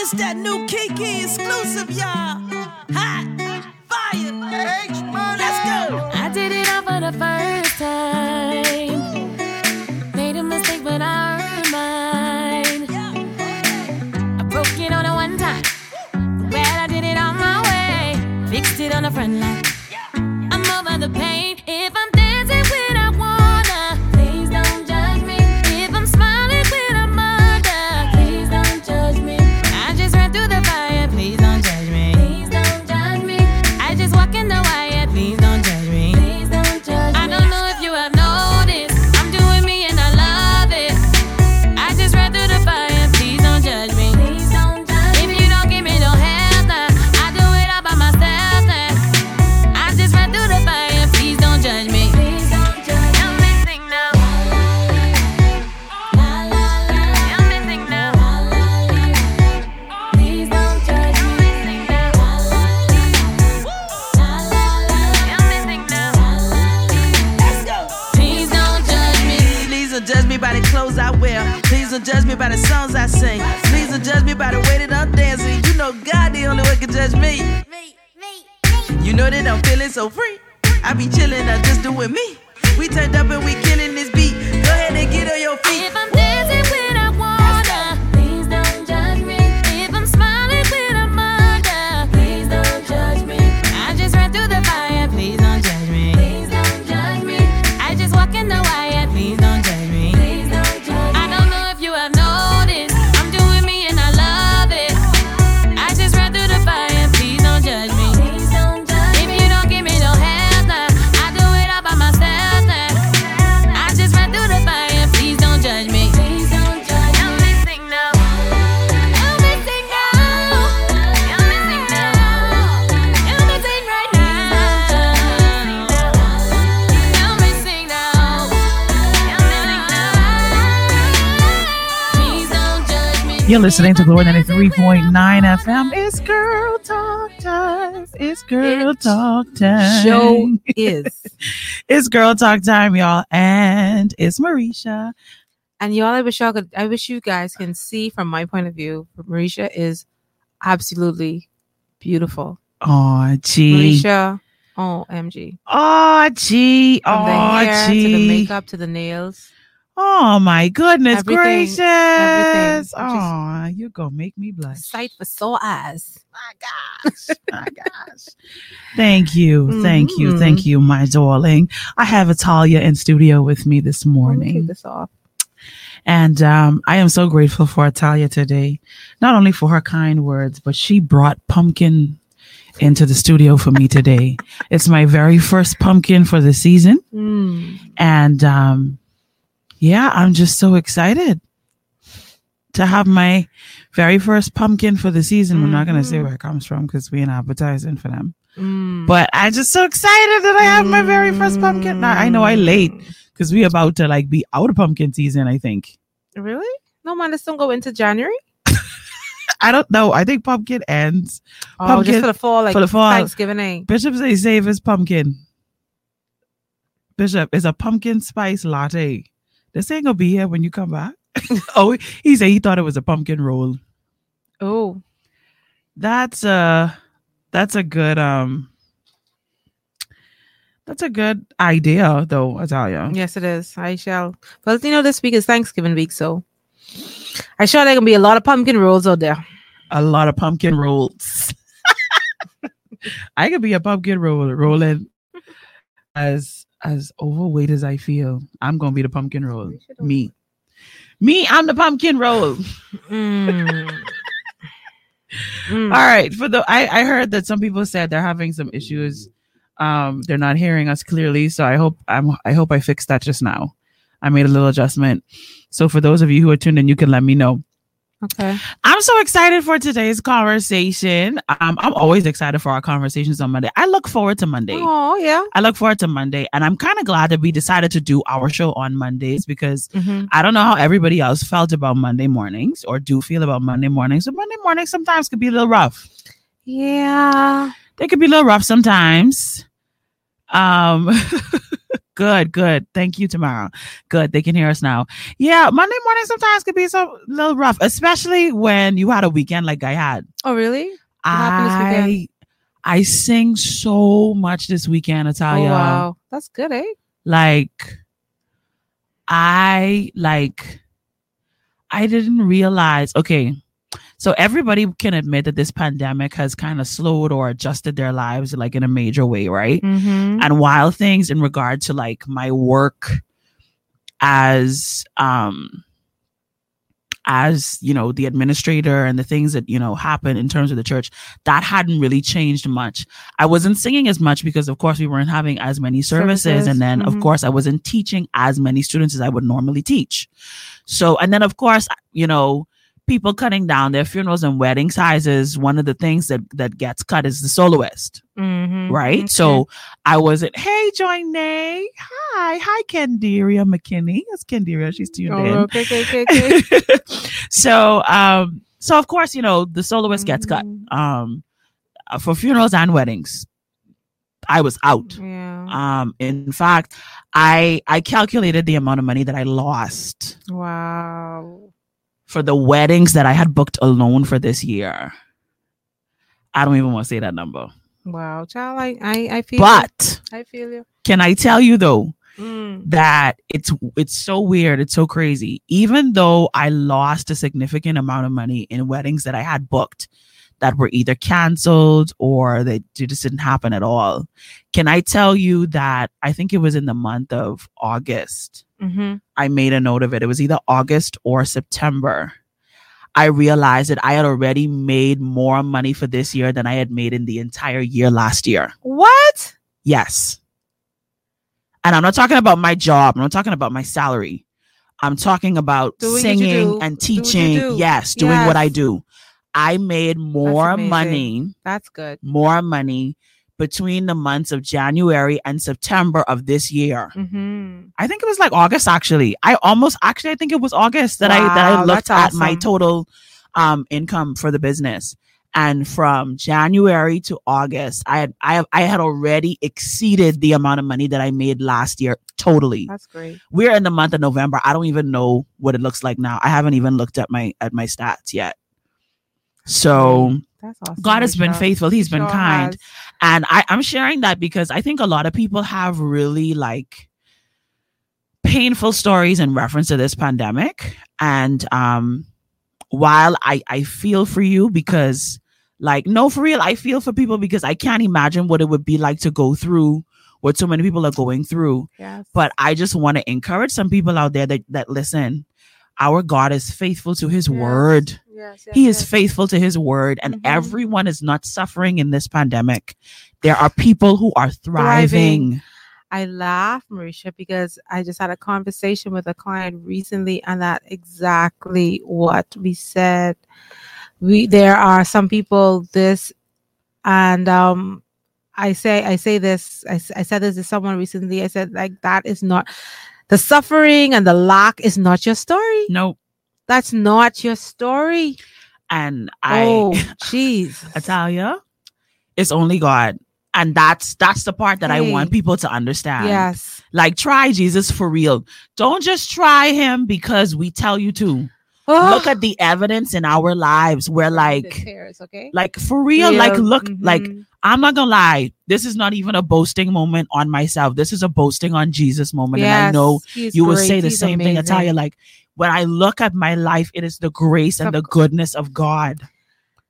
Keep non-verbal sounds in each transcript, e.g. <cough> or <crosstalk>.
This that new Kiki exclusive, y'all. Hot, fire, H Let's go. I did it all for the first time. Made a mistake, but I earned mine. I broke it on a one time. Well, I did it on my way. Fixed it on the front line. Please don't judge me by the songs I sing. Please don't judge me by the way that I'm dancing. You know God the only one can judge me. Me, me, me. You know that I'm feeling so free. I be chillin', I just doing me. We turned up and we killing this beat. Go ahead and get on your feet. If I'm dancing when I wanna, please don't judge me. If I'm smiling when I'm under, please don't judge me. I just ran through the fire, please don't judge me. Please don't judge me. I just walk in the wire, please don't You're listening to Glory 93.9 FM. It's girl talk time. It's girl It talk time. Show <laughs> is. it's girl talk time, y'all. And it's Mericha. And y'all, I wish y'all could I wish you guys can see from my point of view, Mericha is absolutely beautiful. Oh, gee. Mericha, OMG. Oh, gee. From the Oh, hair to the gee. makeup to the nails. Oh, my goodness Everything- gracious. everything. Oh, you're going to make me blush. Sight for sore eyes. My gosh. My gosh. Thank you. Thank you. Thank you, my darling. I have Italia in studio with me this morning. take this off. And um, I am so grateful for Italia today, not only for her kind words, but she brought pumpkin into the studio for me today. it's my very first pumpkin for the season. Mm. And um, yeah, I'm just so excited to have my very first pumpkin for the season. We're not going to say where it comes from because we ain't advertising for them. Mm. But I'm just so excited that I have my very first pumpkin. Now, I know I late because we about to like be out of pumpkin season, I think. Really? No man, let's don't go into January. <laughs> I don't know. I think pumpkin ends. Oh, Pumpkin just for the fall, like for the fall. Thanksgiving. eh? Bishop say save his pumpkin. Bishop is a pumpkin spice latte. This ain't gonna be here when you come back. <laughs> oh, he said he thought it was a pumpkin roll. Oh, That's uh that's a good um that's a good idea though, Italia. yes, it is. I shall. Well, you know, this week is Thanksgiving week, so I sure there gonna be a lot of pumpkin rolls out there. A lot of pumpkin rolls. <laughs> I could be a pumpkin roll rolling <laughs> as as overweight as I feel. I'm gonna be the pumpkin roll. Me. Me, I'm the pumpkin roll. <laughs> Mm. Mm. <laughs> All right. For the I, I heard that some people said they're having some issues. Um, they're not hearing us clearly. So I hope I'm I hope I fixed that just now. I made a little adjustment. So for those of you who are tuned in, you can let me know. Okay. I'm so excited for today's conversation. Um, I'm always excited for our conversations on Monday. I look forward to Monday. Oh yeah. I look forward to Monday, and I'm kind of glad that we decided to do our show on Mondays because Mhm. I don't know how everybody else felt about Monday mornings or do feel about Monday mornings. So Monday mornings sometimes could be a little rough. Yeah. They could be a little rough sometimes. Um, <laughs> good, good. Thank you, Tamara. Good, they can hear us now. Yeah, Monday morning sometimes could be so a little rough, especially when you had a weekend like I had. Oh really? I? I sing so much this weekend, Natalia. Oh wow. That's good, eh? Like I like I didn't realize. Okay, so everybody can admit that this pandemic has kind of slowed or adjusted their lives like in a major way, right? Mm-hmm. and while things in regard to like my work as um as you know the administrator and the things that you know happen in terms of the church that hadn't really changed much i wasn't singing as much because of course we weren't having as many services, Services, and then of mhm. course i wasn't teaching as many students as i would normally teach so and then of course you know people cutting down their funerals and wedding sizes one of the things that that gets cut is the soloist Mm-hmm. right? So I wasn't, hey, Joy Nay. Hi. Hi, Kendiria McKinney. That's Kendiria. She's tuned Oh, in. okay, okay, okay, okay. <laughs> so, um, so of course, you know, the soloist gets cut Mhm. um, for funerals and weddings. I was out. Yeah. Um, in fact, I I calculated the amount of money that I lost Wow. For the weddings that I had booked alone for this year. I don't even want to say that number. Wow. Child, I, I, I feel you. But I feel you. can I tell you though, Mm. that it's it's so weird it's so crazy even though i lost a significant amount of money in weddings that i had booked that were either canceled or they just didn't happen at all can i tell you that i think it was in the month of august Mm-hmm. i made a note of it it was either august or september i realized that i had already made more money for this year than i had made in the entire year last year What? Yes. And I'm not talking about my job. I'm not talking about my salary. I'm talking about Doing singing do. and Do teaching. do. Yes, doing what I do. I made more amazing. money, That's good. more money between the months of January and September of this year. Mm-hmm. I think it was like August actually. I almost actually I think it was August that I that I looked at my total um income for the business. And from January to August, I had I have I had already exceeded the amount of money that I made last year totally. That's great. We're in the month of November. I don't even know what it looks like now. I haven't even looked at my at my stats yet. So That's awesome. God has been faithful. He's been kind. has. And I, I'm sharing that because I think a lot of people have really like painful stories in reference to this pandemic. And um while I, I feel for you because like no for real, I feel for people because I can't imagine what it would be like to go through what so many people are going through. Yes. But I just want to encourage some people out there that, that listen, our God is faithful to his Yes. word. Yes, yes, He is yes. faithful to his word, and Mhm. everyone is not suffering in this pandemic. There are people who are thriving. Thriving. I laugh, Mericha, because I just had a conversation with a client recently, and that exactly what we said. We there are some people this, and um, I say I say this. I, I said this to someone recently. I said like that is not the suffering and the lack is not your story. No, That's not your story. and I, oh, <laughs> jeez. Italia, it's only God, and that's that's the part that I want people to understand. Yes. like try Jesus for real. Don't just try Him because we tell you to. Oh, Look at the evidence in our lives. We're like, okay. like for real. Like look, like Mhm. I'm not gonna lie. This is not even a boasting moment on myself. This is a boasting on Jesus moment. and I know he's you will say the He's same thing, amazing. Natalia. Like when I look at my life, it is the grace and the goodness of God.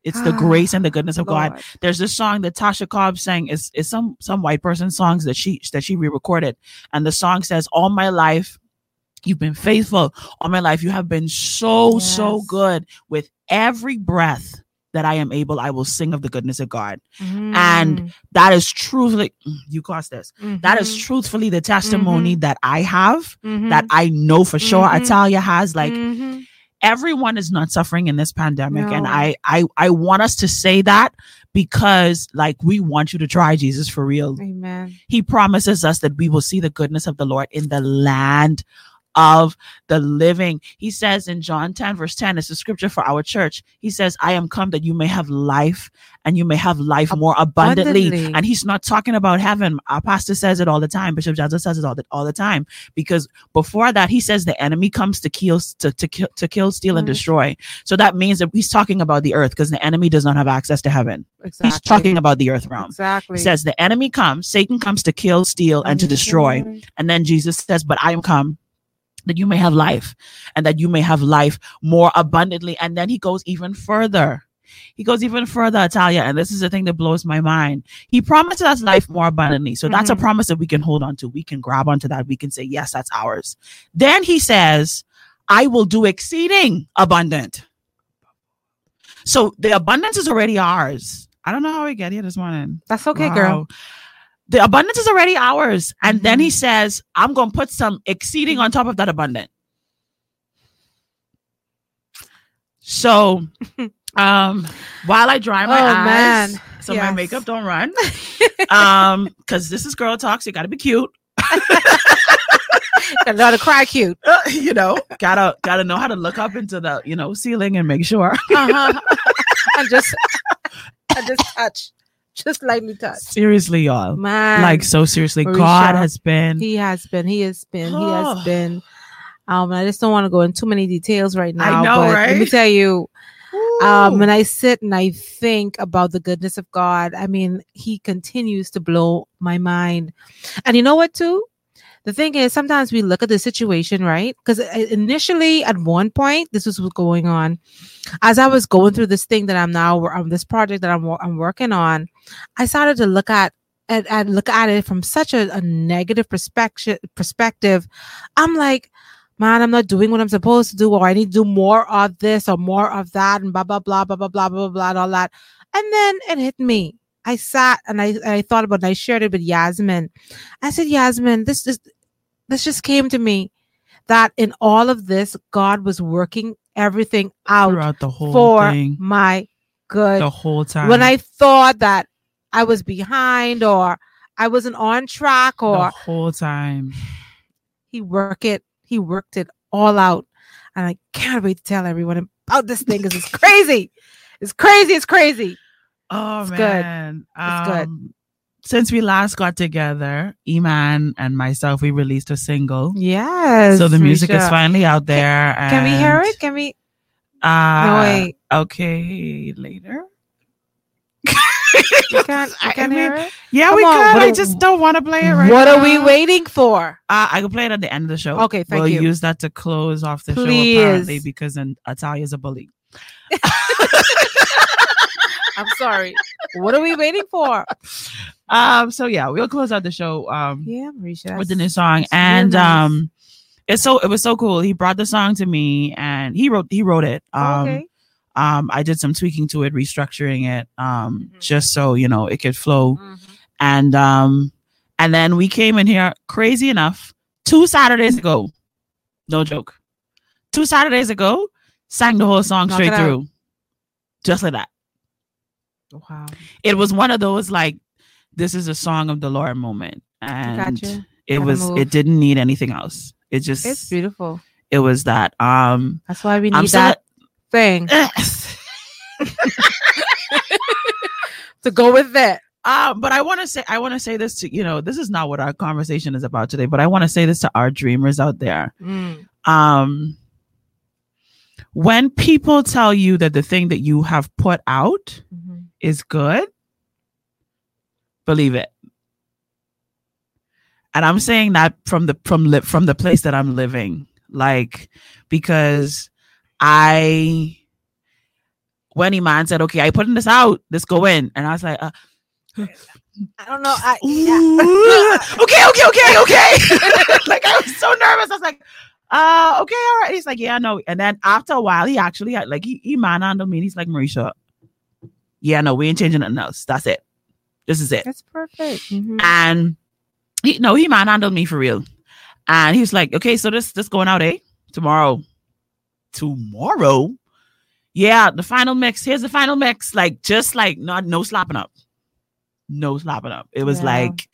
It's the ah, grace and the goodness of God. There's this song that Tasha Cobb sang is is some some white person songs that she that she re-recorded, and the song says, "All my life, you've been faithful. All my life, you have been so so good. With every breath that I am able, I will sing of the goodness of God. And that is truthfully, mm, you caused this. That is Mhm. truthfully the testimony that I have. That Mhm. I know for sure Mhm. Italia has. Like everyone is not suffering in this pandemic and I, I i want us to say that because like we want you to try jesus for real Amen. he promises us that we will see the goodness of the lord in the land of the living. He says in john 10 verse 10 it's a scripture for our church. He says i am come that you may have life and you may have life more abundantly, Abundantly. and he's not talking about heaven. Our pastor says it all the time. Bishop johnson says it all the, all the time. Because before that he says the enemy comes to kill to, to kill to kill steal and Mhm. destroy. So that means that he's talking about the earth because the enemy does not have access to heaven. Exactly. he's talking about the earth realm. Exactly. he says the enemy comes satan comes to kill steal and to destroy. And then jesus says but i am come that you may have life and that you may have life more abundantly. And then he goes even further. He goes even further Italia, and this is the thing that blows my mind. He promises us life more abundantly. So that's a Mhm. promise that we can hold on to. We can grab onto that. We can say yes that's ours. Then he says i will do exceeding abundant. So the abundance is already ours. I don't know how we get here this morning. That's okay, girl. The abundance is already ours. And then Mm-hmm. he says, I'm going to put some exceeding on top of that abundant. So, <laughs> um, while I dry my Oh, eyes, man. so my makeup don't run, <laughs> um, because this is girl talk, so you got to be cute. <laughs> Got to cry cute. you know, gotta gotta know how to look up into the you know ceiling and make sure. Uh-huh. and just, and just touch, <laughs> just lightly touch. seriously, y'all, Man, like so seriously, Mericha, God has been. he has been, he has been, he has <sighs> been. Um, I just don't want to go in too many details right now. I know, but Let me tell you, um, when I sit and I think about the goodness of God, I mean, He continues to blow my mind. And you know what, too? The thing is, sometimes we look at the situation, right? Because initially, at one point, this was what's going on. As I was going through this thing that I'm now, um, this project that I'm, I'm working on, I started to look at and, and look at it from such a, a negative perspective. Perspective, I'm like, man, I'm not doing what I'm supposed to do, or I need to do more of this or more of that, and blah blah blah blah blah blah blah blah, and all that. And then it hit me. I sat and I, I thought about it and I shared it with Yasmin. I said, Yasmin, this is this just came to me that in all of this, God was working everything out throughout the whole for thing, my good. the whole time. When I thought that I was behind or I wasn't on track or the whole time. <sighs> he worked it, he worked it all out. And I can't wait to tell everyone about this thing because it's crazy. It's crazy. It's crazy. Oh It's good. man, It's good. Um, Since we last got together, Iman and myself, we released a single. Yes. so the music is finally out there. Can we hear it? Can we? Uh, No, wait. Okay, later. <laughs> You can't, you can't mean, hear it? Yeah, Come we on, could. I just don't want to play it right now. what are we waiting for? Uh, I can play it at the end of the show. Okay, thank you. we'll use that to close off the Please. show apparently because then Italia's a bully. <laughs> I'm sorry. what are we waiting for? Um, so yeah, we'll close out the show. Um, Yeah, Mericha. with the new song and nice. um it's so it was so cool he brought the song to me and he wrote he wrote it um okay. um i did some tweaking to it restructuring it um Mhm. just so you know it could flow Mhm. and um and then we came in here crazy enough two saturdays ago no joke two saturdays ago sang the whole song Knock straight out. through just like that Wow. it was one of those like this is a song of the lord moment and Gotcha. it Gotta was move. it didn't need anything else it just It's beautiful. it was that um That's why we need that thing <laughs> <laughs> to go with it. uh, but I want to say I want to say this to you know this is not what our conversation is about today but I want to say this to our dreamers out there Mm. um when people tell you that the thing that you have put out Mhm. Is good believe it and I'm saying that from the from li- from the place that I'm living like because I when Iman said, "Okay, I putting this out, let's go in," and I was like, uh, I don't know. I, Ooh, <laughs> okay, okay, okay, okay. <laughs> like I was so nervous. I was like, uh, okay, all right. He's like, yeah, no. And then after a while, he actually like he, he man handled me. And he's like, Mericha, yeah, no, we ain't changing nothing else. That's it. This is it. That's perfect. Mhm. And he no, he manhandled me for real. And he was like, okay, so this this going out, eh? Tomorrow. Tomorrow? Yeah, the final mix. Here's the final mix. Like just like not no slapping up. No slapping up. It was Yeah. like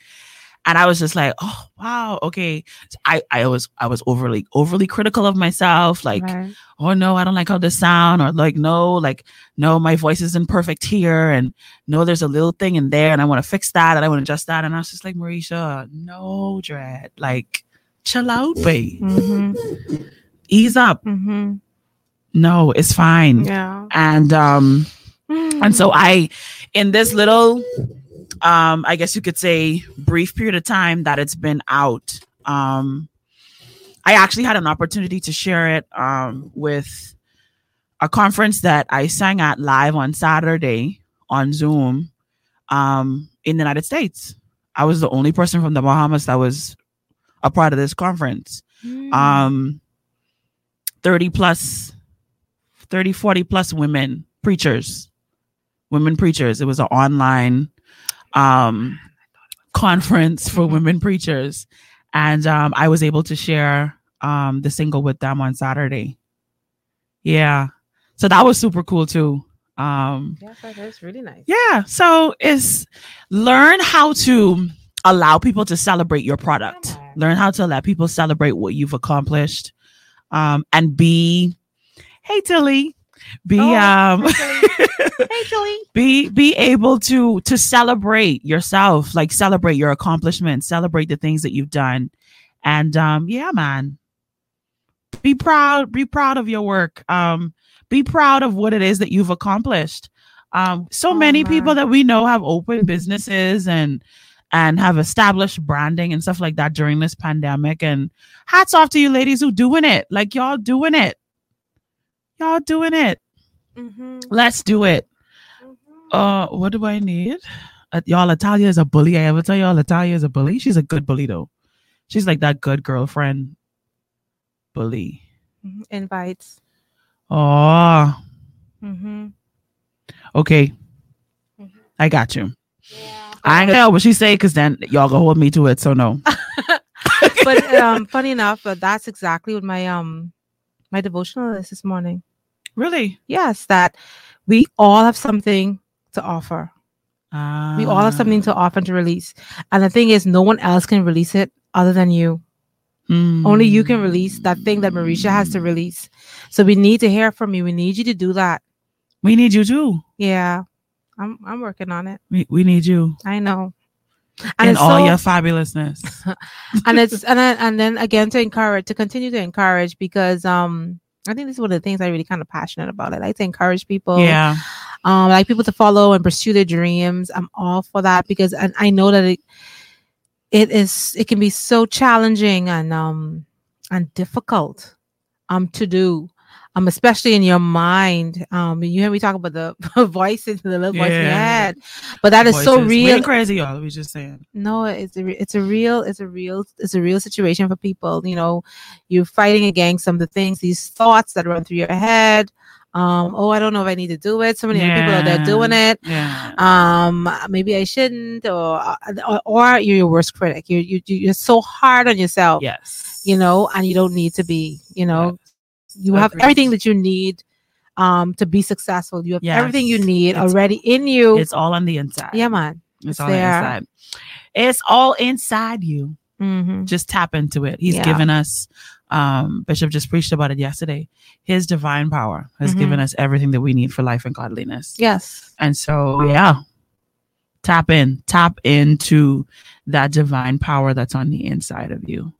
and I was just like, oh wow, okay. I I was I was overly overly critical of myself, like Right. oh no, I don't like how this sound, or like no, like no, my voice isn't perfect here, and no, there's a little thing in there, and I want to fix that, and I want to adjust that, and I was just like, Mericha, no, dread, like chill out, babe, Mhm. ease up. Mhm. No, it's fine, Yeah. and um, and so <sighs> I, in this little, um, I guess you could say brief period of time that it's been out, um, I actually had an opportunity to share it um, with a conference that I sang at live on Saturday on Zoom um, in the United States. I was the only person from the Bahamas that was a part of this conference. Mm. Um, 30 plus, 30, 40 plus women preachers, women preachers. It was an online um, conference for women preachers. And um, I was able to share um, the single with them on Saturday. Yeah. So that was super cool too. Um, yeah, that is really nice. yeah. So it's learn how to allow people to celebrate your product. Learn how to let people celebrate what you've accomplished. Um, and be hey Tilly. Be Oh, um <laughs> Hey, be be able to to celebrate yourself, like celebrate your accomplishments, celebrate the things that you've done. And um, yeah, man. Be proud, be proud of your work. Um, be proud of what it is that you've accomplished. Um, so Oh, many man. people that we know have opened businesses and and have established branding and stuff like that during this pandemic. And hats off to you ladies who doing it. Like y'all doing it. Y'all doing it. Mhm. Let's do it. Uh, what do I need? Uh, y'all, Italia is a bully. I ever tell y'all, Italia is a bully. She's a good bully though. She's like that good girlfriend bully. Mhm. Invites. Oh, Mm-hmm. okay. I got you. I ain't gonna tell what she say because then y'all gonna hold me to it. So no. <laughs> but um, funny enough, uh, that's exactly what my um my devotional is this morning. Really? Yes, that we all have something to offer. We all have something to offer and to release. And the thing is, no one else can release it other than you. Only you can release that thing that Mericha has to release. So we need to hear from you. We need you to do that. We need you too. Yeah. I'm I'm working on it. We, we need you I know. and it's all so- your fabulousness. <laughs> and it's <laughs> and then, and then again to encourage to continue to encourage because um I think this is one of the things I really kind of passionate about. I like to encourage people. yeah. Um, I like people to follow and pursue their dreams. I'm all for that because and I know that it it is it can be so challenging and um and difficult um to do. Um, especially in your mind. Um, you hear me talk about the <laughs> voices, the little voice in your Yeah. head, but that is so Voices. We real. ain't crazy, y'all. We just saying. No, it's a it's a real it's a real it's a real situation for people. You know, you're fighting against some of the things, these thoughts that run through your head. Um, oh, I don't know if I need to do it. So many other people out there doing it. Yeah. Um, maybe I shouldn't, or or, or you're your worst critic. You you you're so hard on yourself. yes. You know, and you don't need to be. You know, you have Agreed. everything that you need. Um, to be successful, you have everything you need It's- already in you. It's all on the inside. Yeah, man. It's it's all on the there. inside. It's all inside you. Mm-hmm. Just tap into it. He's Yeah. given us, um, Bishop just preached about it yesterday. His divine power has Mhm. given us everything that we need for life and godliness. Yes. And so, yeah, tap in, tap into that divine power that's on the inside of you.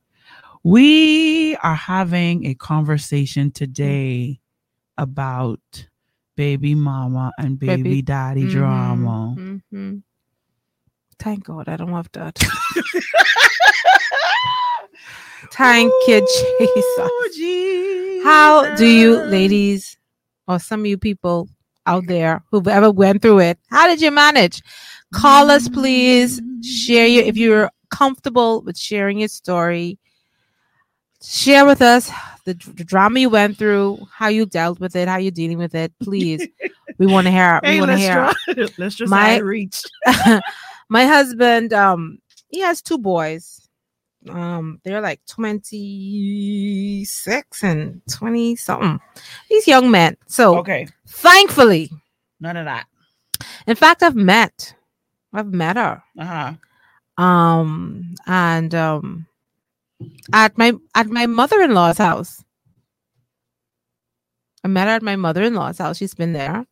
We are having a conversation today about baby mama and baby, Baby- daddy drama. Mhm. Thank God I don't have that. <laughs> Thank you, Jesus. Jesus. How do you, ladies, or some of you people out there who've ever went through it, how did you manage? Call us, please. Share your if you're comfortable with sharing your story. Share with us the, the drama you went through, how you dealt with it, how you're dealing with it. Please, we want to hear. We want to let's, hear. try, <laughs> let's just My- reach. <laughs> my husband um he has two boys um they're like 26 and 20 something these young men so Okay. thankfully None of that. in fact i've met i've met her Uh-huh. um and um at my at my mother-in-law's house. I met her at my mother-in-law's house. She's been there.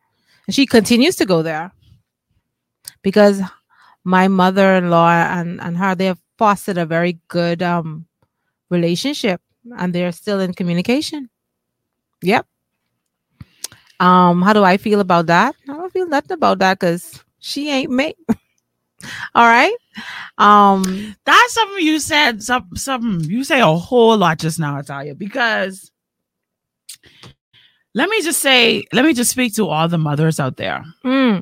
And she continues to go there because my mother-in-law and and her they have fostered a very good um relationship and they're still in communication. Yep. Um how do i feel about that? I don't feel nothing about that because she ain't me <laughs> all right um That's something you said. Some something you say a whole lot just now, Italia. Because let me just say, let me just speak to all the mothers out there. mm,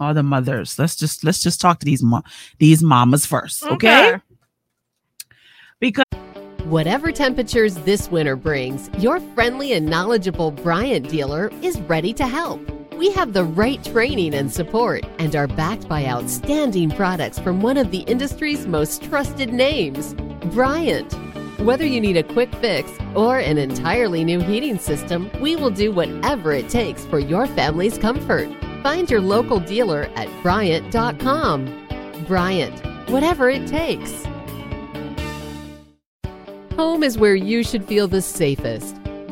All the mothers. Let's just let's just talk to these mo- these mamas first, okay? Because Whatever temperatures this winter brings, your friendly and knowledgeable Bryant dealer is ready to help. We have the right training and support and are backed by outstanding products from one of the industry's most trusted names, Bryant. Whether you need a quick fix or an entirely new heating system, we will do whatever it takes for your family's comfort. Find your local dealer at Bryant.com. Bryant, whatever it takes. Home is where you should feel the safest,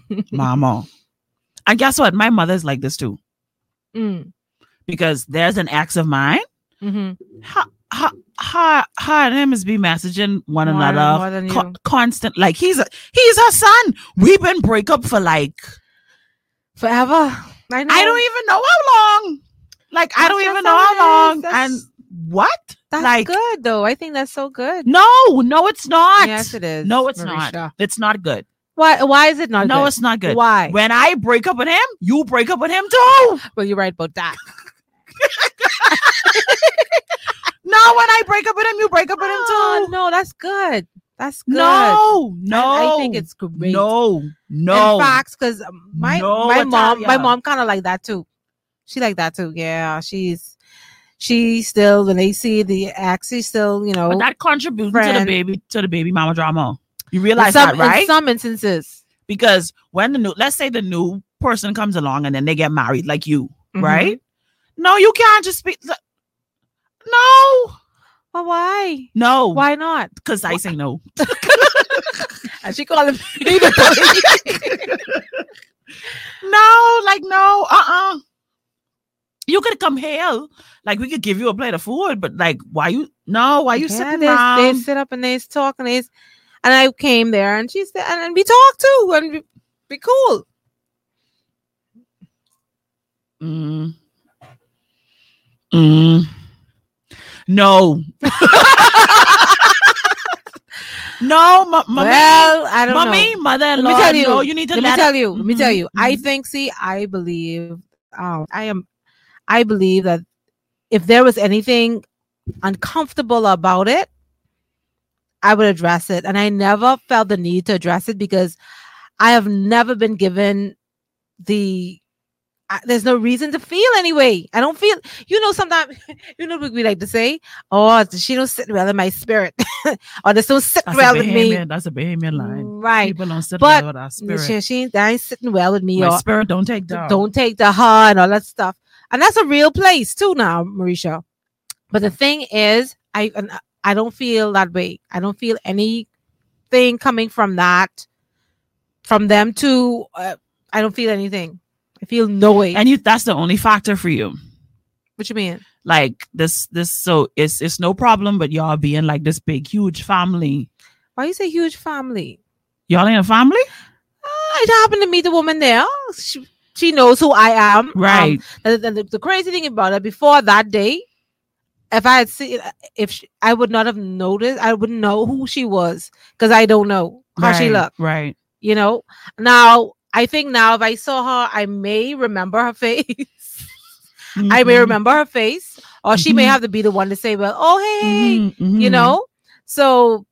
<laughs> mama. And guess what? My mother's like this too. mm, Because there's an ex of mine. mhm. Her, her, her, her and him is be messaging one More- another co- constant. Like he's a, he's her son. We've been break up for like forever i I don't even know how long. Like I don't even know how how it is. long. And what? that's like good though i think that's so good no, no, it's not. yes it is No, it's Mericha. not. It's not good. Why why is it not no, good? it's not good. why When I break up with him, you break up with him too. well you're right about that <laughs> No, when I break up with him, you break up with him Oh, too. no that's good that's good No, no. I, I think it's great no, no. in facts because my No, my mom my mom kind of like that too she like that too yeah she's she still when they see the ex still you know but that contributes to the baby to the baby mama drama. You realize some, that, right? in some instances because when the new, let's say the new person comes along and then they get married, like you, Mhm. right? No, you can't just be. No, well why no, why not Because I say no. and she called him No, like no, uh, uh You could come here, like we could give you a plate of food, but like, why you? No, why you Yeah, sitting they, down? they sit up and they talk and they and I came there and she said and, and we talked too and we, be cool. Mm. Mm. No. <laughs> no, ma- mommy. well, I don't mommy, know. mother-in-law. Let me tell you. No, you need to let me let tell it- you. Let me tell you. I think. See, I believe. Um, I am. I believe that if there was anything uncomfortable about it, I would address it, and I never felt the need to address it because I have never been given the. I, there's no reason to feel anyway. I don't feel. You know, sometimes <laughs> you know what we like to say. Oh, she don't sit well in my spirit, <laughs> or this don't sit That's well with me. That's a Bahamian line. Right. People don't sit But well with our She, spirit. she ain't, ain't sitting well with me. My or spirit don't take down. don't take the heart and all that stuff. And that's a real place too now, Mericha. But the thing is, I and I don't feel that way. I don't feel anything coming from that from them to uh, I don't feel anything. I feel no way. And you that's the only factor for you. what you mean? Like this this so it's it's no problem, but y'all being like this big, huge family. Why you say huge family? Y'all in a family? Uh, I happened to meet a woman there. She, she knows who I am. Um, Right. and, and the, the crazy thing about it, before that day, if I had seen, if she, I would not have noticed, I wouldn't know who she was because I don't know how she looked. Right. You know. Now I think now if I saw her, I may remember her <laughs> face. I may Mhm. remember her face, or she may Mhm. have to be the one to say, "Well, oh hey," Mhm, you mhm. know. So,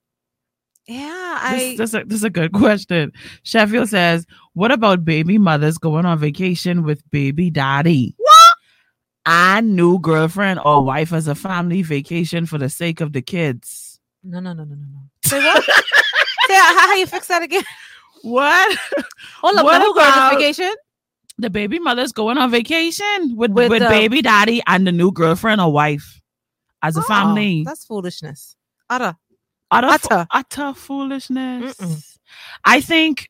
yeah, I This, this, a, this is a good <laughs> question. Sheffield says, "What about baby mothers going on vacation with baby daddy? And new girlfriend or wife as a family vacation for the sake of the kids? no, no, no, no, no, no. <laughs> Say what? say how, how you fix that again? What? Hold up, What who going on vacation? the baby mother's going on vacation with With with, the- baby daddy and the new girlfriend or wife as a Oh, family. That's foolishness. Utter. utter, utter. utter foolishness. Mm-mm. I think.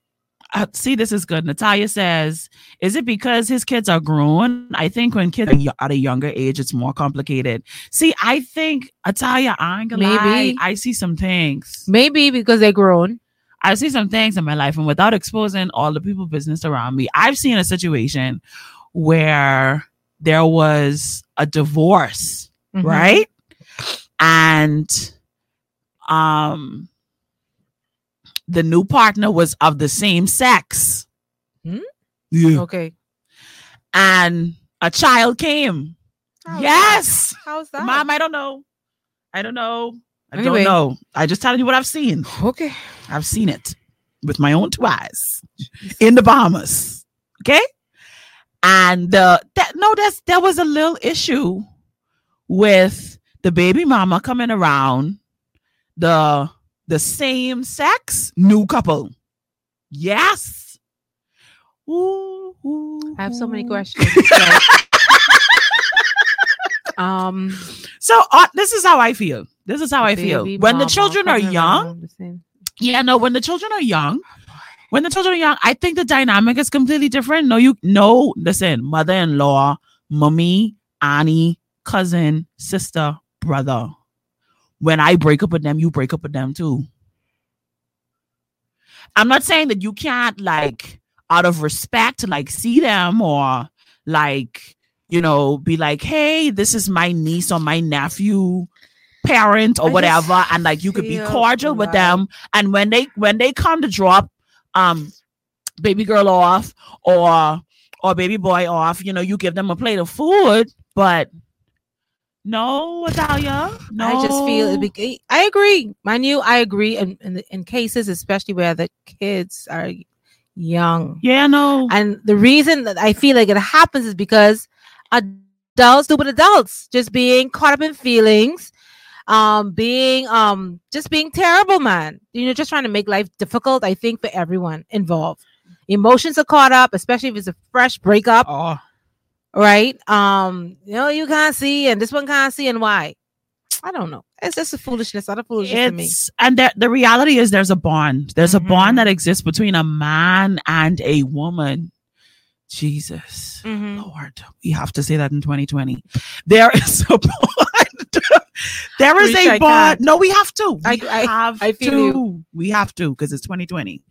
Uh, see, this is good. Natalia says, "Is it because his kids are grown? I think when kids are at a younger age, it's more complicated." See, I think Natalia, I ain't gonna Maybe. lie, I see some things. Maybe because they're grown. I see some things in my life, and without exposing all the people business around me, I've seen a situation where there was a divorce, Mhm. right? And um the new partner was of the same sex. Hmm? Yeah. Okay. And a child came. How's yes. How's that? Mom, I don't know. I don't know. I Anyway. don't know. I just telling you what I've seen. Okay. I've seen it with my own two eyes in the Bahamas. Okay. And uh, that no, that's there was a little issue with the baby mama coming around the the same sex new couple. Yes. Ooh, ooh, I have so many questions. so, <laughs> um, So uh, this is how I feel. This is how I feel. When the children are young, around the same- Yeah, no, when the children are young, when the children are young, I think the dynamic is completely different. No, you no, listen, mother-in-law, mummy, Annie, cousin, sister, brother. When I break up with them, you break up with them too. I'm not saying that you can't like out of respect like see them or like you know be like hey this is my niece or my nephew parent or I whatever and like you could be cordial with them and when they when they come to drop um baby girl off or or baby boy off you know you give them a plate of food but no Italia no I just feel it be- I agree. Mind you, I agree in, in in cases, especially where the kids are young. yeah no And the reason that I feel like it happens is because adults do adults, just being caught up in feelings, um, being um just being terrible, man. You know, just trying to make life difficult, I think, for everyone involved. Emotions are caught up, especially if it's a fresh breakup, oh right? Um, you know, you can't see, and this one can't see, and why? I don't know. It's just a foolishness, not a foolishness to me. and that the reality is there's a bond there's a Mhm. bond that exists between a man and a woman jesus Mhm. lord we have to say that in 2020 there is a <laughs> bond there is Preach, a I bond can't. no we have to we I- I- have I feel to you. we have to because it's 2020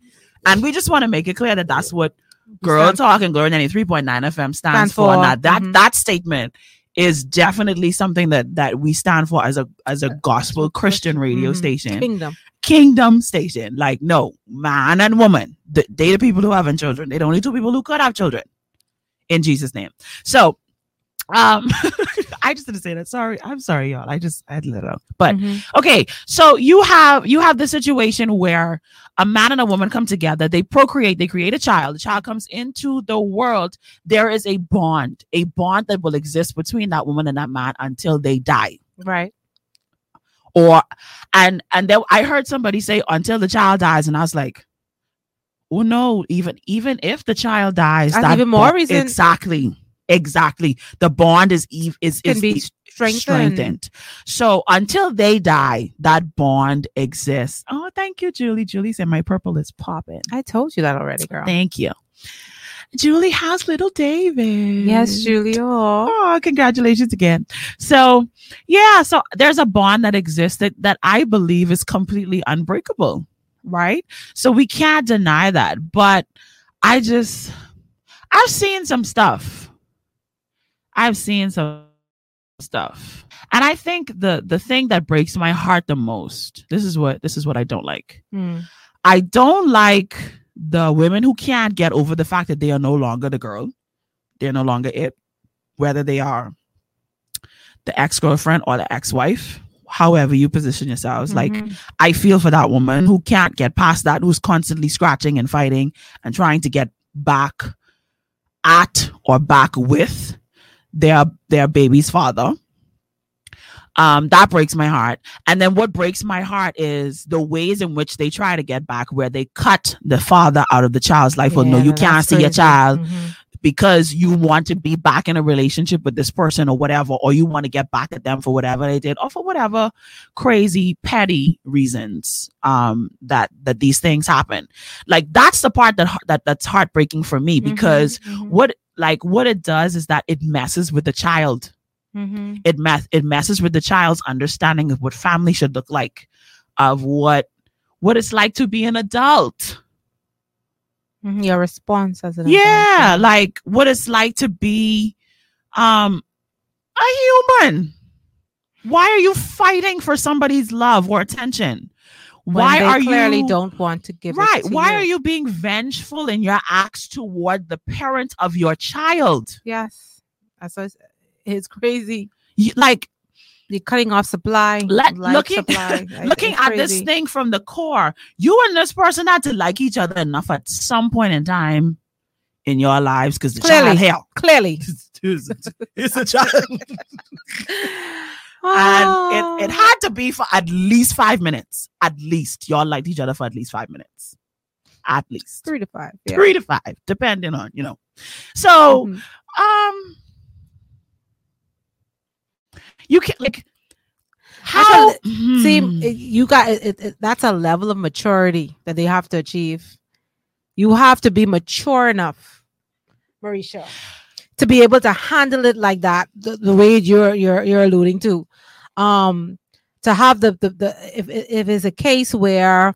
and we just want to make it clear that that's what girl. stand- talk and glory 93.9 fm stands, Stands for, for. that that Mhm. that statement is definitely something that that we stand for as a as a gospel christian radio Mhm. station. Kingdom. kingdom station. Like no man and woman. Th- they the people who having children. They the only two people who could have children. In jesus name. So um <laughs> i just didn't say that. Sorry. I'm sorry y'all. I just i let it out. But Mhm. okay. So you have you have the situation where a man and a woman come together. They procreate. They create a child. The child comes into the world. There is a bond a bond that will exist between that woman and that man until they die. Right. or and and then i heard somebody say until the child dies. And i was like oh no. Even even if the child dies That's that even more reason- exactly exactly the bond is ev- is Can is be strengthened. strengthened. So until they die, that bond exists. Oh, thank you, Julie. Julie said my purple is popping. I told you that already, girl. Thank you. Julie has little David. yes, Julie. Oh. Oh, congratulations again. So, yeah, so there's a bond that exists that, that I believe is completely unbreakable, right? So we can't deny that. But I just, I've seen some stuff. I've seen some stuff. And I think the the thing that breaks my heart the most, this is what this is what I don't like. Mm. I don't like the women who can't get over the fact that they are no longer the girl. They're no longer it, whether they are the ex girlfriend or the ex wife, however you position yourselves. Like, Mhm. I feel for that woman who can't get past that, who's constantly scratching and fighting and trying to get back at or back with their their baby's father. Um, that breaks my heart. And then what breaks my heart is the ways in which they try to get back, where they cut the father out of the child's life. or no, you can't see your child Mhm. because you want to be back in a relationship with this person or whatever, or you want to get back at them for whatever they did, or for whatever crazy petty reasons um that that these things happen. Like that's the part that that that's heartbreaking for me because Mhm, what like what it does is that it messes with the child. Mhm, it mess it messes with the child's understanding of what family should look like of what what it's like to be an adult. Mhm. Your response as an yeah adult, like what it's like to be um a human. Why are you fighting for somebody's love or attention why are clearly you don't want to give right it to why you. are you being vengeful in your acts toward the parent of your child Yes, that's what it's, it's crazy. you, like You're cutting off supply. let looking supply. <laughs> Like, looking at this thing from the core you and this person had to like each other enough at some point in time in your lives because the Clearly. child hell Clearly, it's, <laughs> it's a child <laughs> and Oh. it, it had to be for at least five minutes at least y'all liked each other for at least five minutes at least three to five. Yeah. three to five depending on you know so Mhm. um you can't like how See, Hmm. it- you got it, it, it- That's a level of maturity that they have to achieve. You have to be mature enough, Mericha, to be able to handle it like that. The, the way you're you're you're alluding to, um, to have the the, the if if it's a case where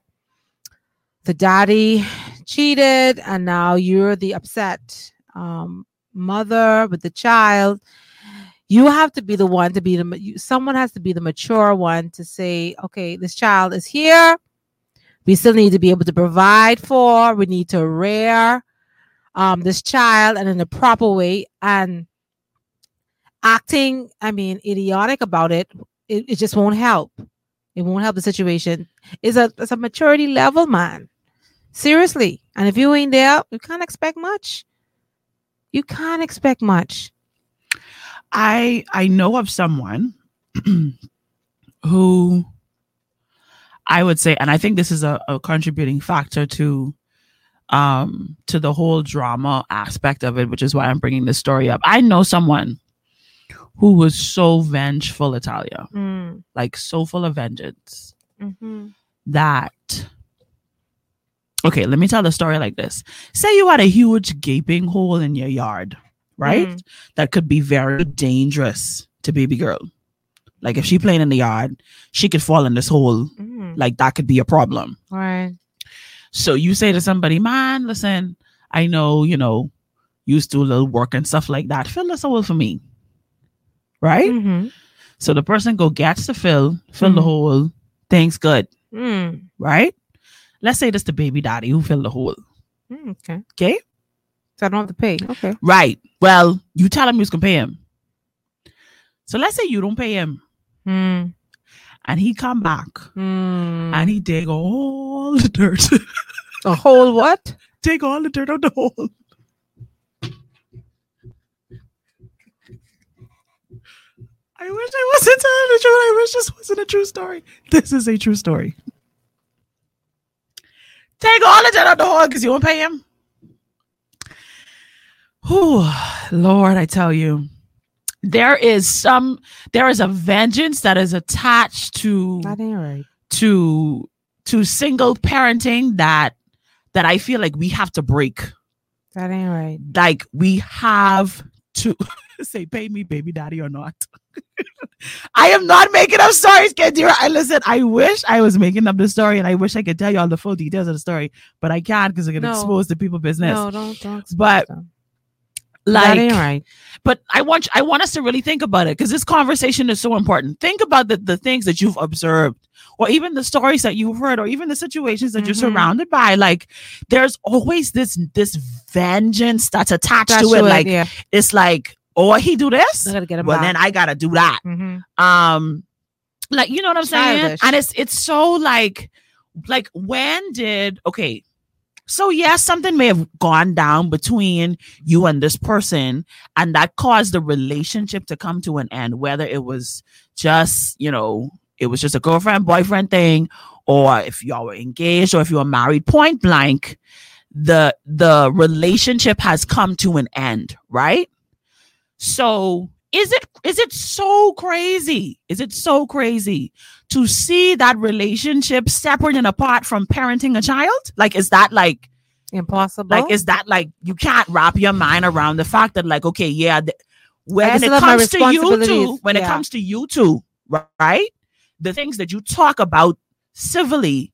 the daddy cheated and now you're the upset um, mother with the child you have to be the one to be the someone has to be the mature one to say okay this child is here. We still need to be able to provide for we need to rear um, this child and in a proper way. And acting i mean idiotic about it it, it just won't help. It won't help the situation. It's a it's a maturity level man. Seriously. And if you ain't there you can't expect much. You can't expect much. I I know of someone <clears throat> who I would say, and I think this is a, a contributing factor to um to the whole drama aspect of it, which is why I'm bringing this story up. I know someone who was so vengeful, Italia, mm. like so full of vengeance mm-hmm. that. Okay, let me tell the story like this. Say you had a huge gaping hole in your yard, right? Mm. that could be very dangerous to baby girl. Like if she playing in the yard, she could fall in this hole. Mm. Like that could be a problem. right So you say to somebody, man, listen, I know, you know, you used to do a little work and stuff like that. Fill this hole for me. Right? Mhm. So the person go gets the fill, fill the Mhm. hole, things good. Mm. Right? Let's say this the baby daddy who filled the hole. Mm, okay Okay? so i don't have to pay okay Right. Well, you tell him you can pay him. So let's say you don't pay him mm. and he come back Mm. and he dig all the dirt. <laughs> a whole what dig all the dirt out the hole. I wish I wasn't telling the truth. I wish this wasn't a true story. This is a true story. Take all the dirt out the hole because you won't pay him. Whew, Lord, I tell you, there is some, there is a vengeance that is attached to That ain't right. to to single parenting that that I feel like we have to break. That ain't right. Like we have to <laughs> <laughs> say, pay me, baby daddy, or not. <laughs> I am not making up stories, Kendira. I listen. I wish I was making up the story, and I wish I could tell you all the full details of the story, but I can't because I'm gonna No. expose the people business. No, don't don't. But, them. like, right. but I want I want us to really think about it because this conversation is so important. Think about the, the things that you've observed, or even the stories that you've heard, or even the situations that you're Mhm. surrounded by. Like there's always this this vengeance that's attached That's to it. what- Like yeah, it's like, oh, he do this, I gotta get him well back. then I gotta do that. Mhm. Um, like you know what I'm saying? And it's it's so like like when did okay. So yes, something may have gone down between you and this person, and that caused the relationship to come to an end. Whether it was just, you know, it was just a girlfriend boyfriend thing, or if y'all were engaged, or if you were married, point blank, the the relationship has come to an end, right? So is it is it so crazy? Is it so crazy to see that relationship separate and apart from parenting a child? Like, is that like Impossible. like is that like you can't wrap your mind around the fact that like okay yeah th- when it still have my comes to you two when it comes to you two right the things that you talk about civilly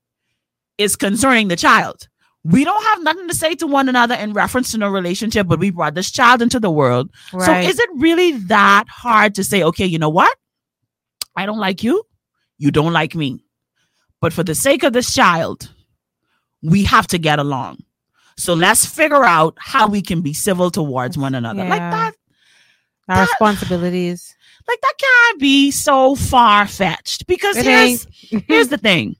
is concerning the child we don't have nothing to say to one another in reference to no relationship but we brought this child into the world so is it really that hard to say okay you know what i don't like you you don't like me but for the sake of this child we have to get along so let's figure out how we can be civil towards one another. Like that, our that- responsibilities. like that can't be so far fetched. Because It here's ain't. <laughs> here's the thing.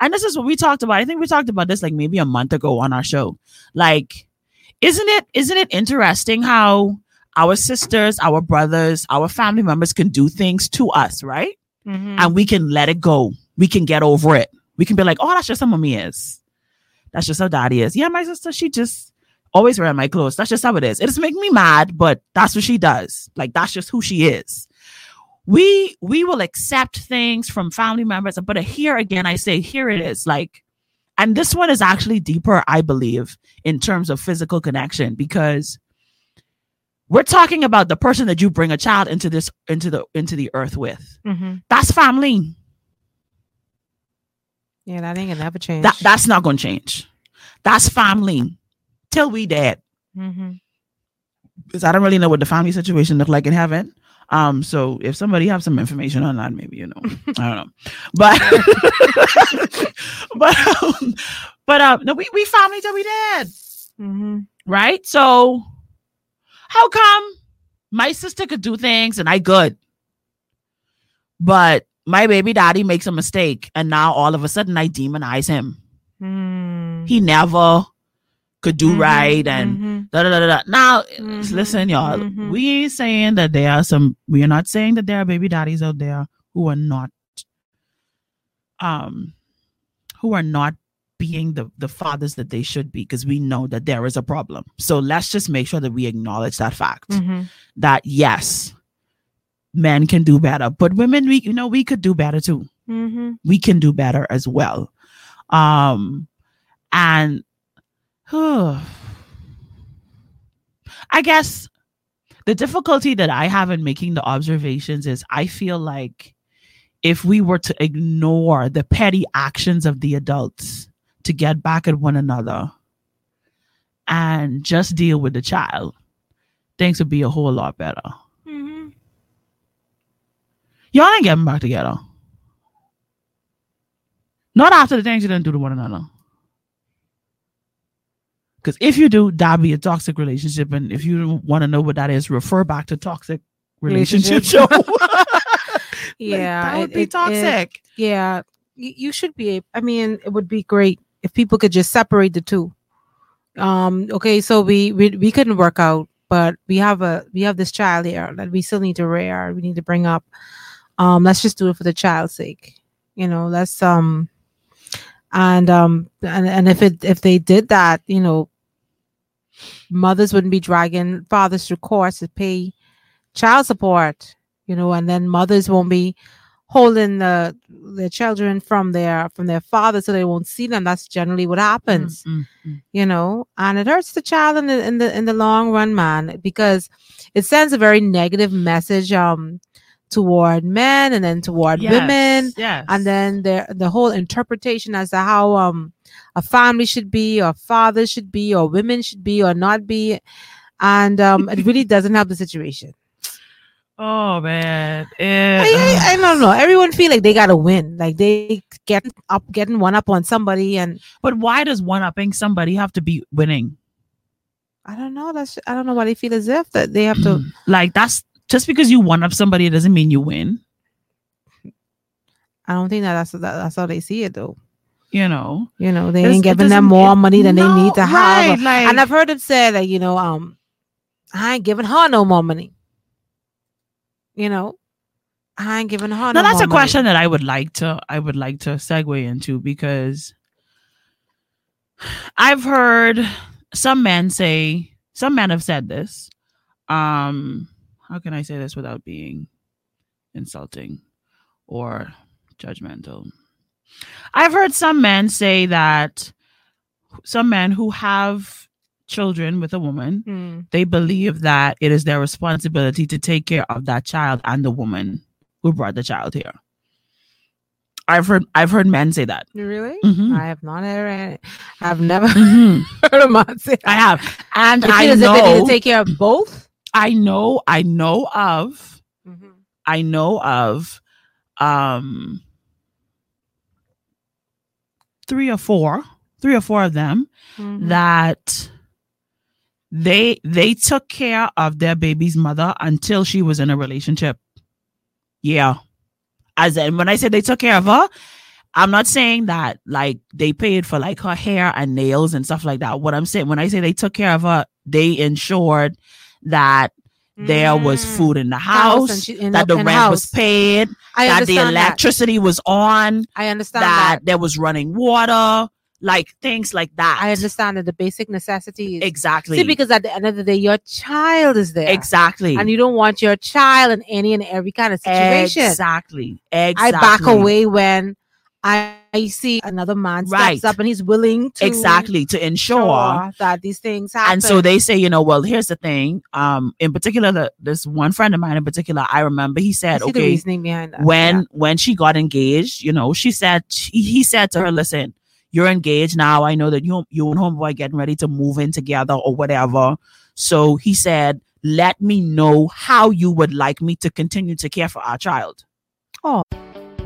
And this is what we talked about. I think we talked about this like maybe a month ago on our show. Like, isn't it isn't it interesting how our sisters, our brothers, our family members can do things to us, right? Mhm. and we can let it go. We can get over it. We can be like, oh, that's just how mommy is. That's just how daddy is. Yeah, my sister, she just always wearing my clothes. That's just how it is. It doesn't make me mad, but that's what she does. Like that's just who she is. We we will accept things from family members, but here again, I say here it is. Like, and this one is actually deeper, I believe, in terms of physical connection because we're talking about the person that you bring a child into this into the into the earth with. Mhm. That's family. Yeah, that ain't gonna never change. That that's not gonna change. That's family till we dead. Mhm. Because I don't really know what the family situation look like in heaven. Um, so if somebody have some information on that, maybe you know, <laughs> I don't know, but <laughs> but um, but um, no, we we family till we dead, Mhm. right? So how come my sister could do things and I good, but my baby daddy makes a mistake and now all of a sudden I demonize him. Mm. he never could do Mhm, right and mhm. Da, da, da, da, da. now Mhm, listen y'all mhm. we ain't saying that there are some we are not saying that there are baby daddies out there who are not um who are not being the the fathers that they should be because we know that there is a problem so let's just make sure that we acknowledge that fact Mhm. that yes men can do better but women we you know we could do better too Mhm. we can do better as well. Um, and <sighs> <sighs> <sighs> I guess the difficulty that I have in making the observations is I feel like if we were to ignore the petty actions of the adults to get back at one another and just deal with the child, things would be a whole lot better. Mhm. Y'all ain't getting back together. Not after the things you didn't do to one another. Because if you do, that'd be a toxic relationship. And if you want to know what that is, refer back to toxic relationship show. Relationship. <laughs> <laughs> Like, Yeah, that would it- be it- it- toxic. yeah, you, should be. I mean, it would be great if people could just separate the two. Um. Okay, so we we we couldn't work out, but we have a we have this child here that we still need to rear. We need to bring up. Um. Let's just do it for the child's sake. You know. Let's um. And um and and if it if they did that, you know, mothers wouldn't be dragging fathers through courts to pay child support, you know, and then mothers won't be holding the their children from their from their father so they won't see them. That's generally what happens, Mm, mm. you know, and it hurts the child in the in the in the long run, man, because it sends a very negative message um toward men and then toward women. Yes, yes. and then the the whole interpretation as to how um a family should be or fathers should be or women should be or not be. And um it really <laughs> doesn't help the situation. Oh man, I, It- I, I don't know. Everyone feel like they gotta win. Like they get up getting one up on somebody and but why does one upping somebody have to be winning? i don't know. That's i don't know why they feel as if that they have to <clears throat> like that's just because you one up somebody it doesn't mean you win. i don't think that that's that, that's how they see it though You know, you know they It's- ain't giving them more it- money than they need to have like- and i've heard them say that you know um i ain't giving her no more money you know i ain't giving her now no that's more a money. question that I would like to I would like to segue into because I've heard some men say some men have said this. Um, how can I say this without being insulting or judgmental? I've heard some men say that some men who have children with a woman Hmm. they believe that it is their responsibility to take care of that child and the woman who brought the child here. I've heard I've heard men say that. Really? Mhm. I have not heard it. I've never Mhm. <laughs> heard a man say I have, and They I as if they need know, to take care of both. I know, I know of, Mhm. I know of, um, three or four, three or four of them Mhm. that they they took care of their baby's mother until she was in a relationship. Yeah. As in when I say they took care of her, I'm not saying that like they paid for like her hair and nails and stuff like that. What I'm saying when I say they took care of her, they ensured that there was Mm. food in the House and house, she- in that the- rent was paid, that the understand that. electricity was on, I understand that that. there was running water, like things like that. I understand that the basic necessities. Exactly. See, because at the end of the day, your child is there. exactly. And you don't want your child in any and every kind of situation. Exactly. Exactly. I back away when I, I see another man steps Right. up and he's willing to Exactly. To ensure. that these things happen. And so they say, you know, well, here's the thing. Um, in particular, the, this one friend of mine in particular, I remember he said, okay, the reasoning behind that. when Yeah. when she got engaged, you know, she said he, he said to her, "Listen, you're engaged now. I know that you you and homeboy getting ready to move in together or whatever." So he said, "Let me know how you would like me to continue to care for our child."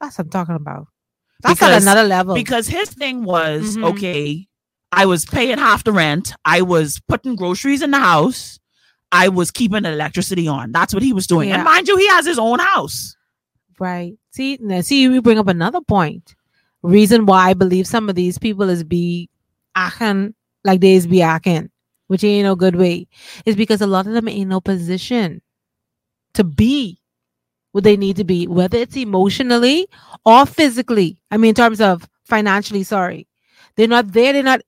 That's what I'm talking about. That's Because- at another level. Because his thing was, Mhm. okay, I was paying half the rent. I was putting groceries in the house. I was keeping the electricity on. That's what he was doing. Yeah. And mind you, he has his own house. Right. See, now see, you bring up another point. Reason why I believe some of these people is be acting like they is be acting, which ain't no good way, is because a lot of them ain't no position to be what they need to be, whether it's emotionally or physically. I mean, in terms of financially, sorry. They're not there, they're not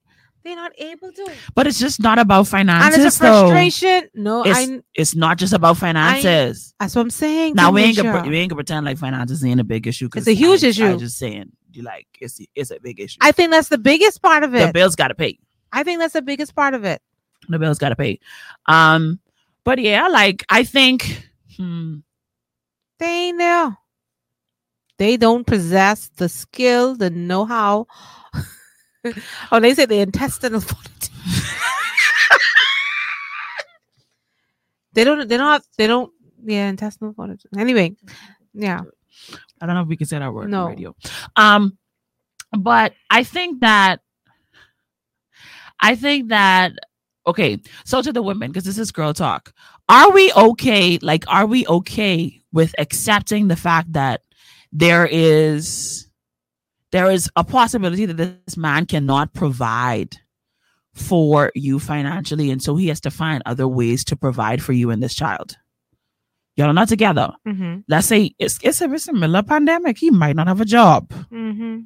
they're not able to. But it's just not about finances. And it's a though. frustration. No, It's, I it's not just about finances. that's what I'm saying. now we ain't gonna we ain't gonna pretend like finances ain't a big issue. It's a huge I, issue. I'm just saying, you like it's it's a big issue. I think that's the biggest part of it. the bills got to pay. I think that's the biggest part of it. The bills gotta pay. Um, but yeah, like I think hmm, They ain't there. They don't possess the skill, the know-how. <laughs> oh, they say the intestinal fortitude. <laughs> they don't. They don't have. They don't. Yeah, intestinal fortitude. Anyway, yeah. I don't know if we can say that word No. on radio. Um, but I think that I think that okay. So to the women, because this is girl talk, are we okay? Like, are we okay with accepting the fact that there is there is a possibility that this man cannot provide for you financially, and so he has to find other ways to provide for you and this child. Y'all are not together Mm-hmm. let's say it's it's a, it's a middle pandemic. He might not have a job. Mm-hmm.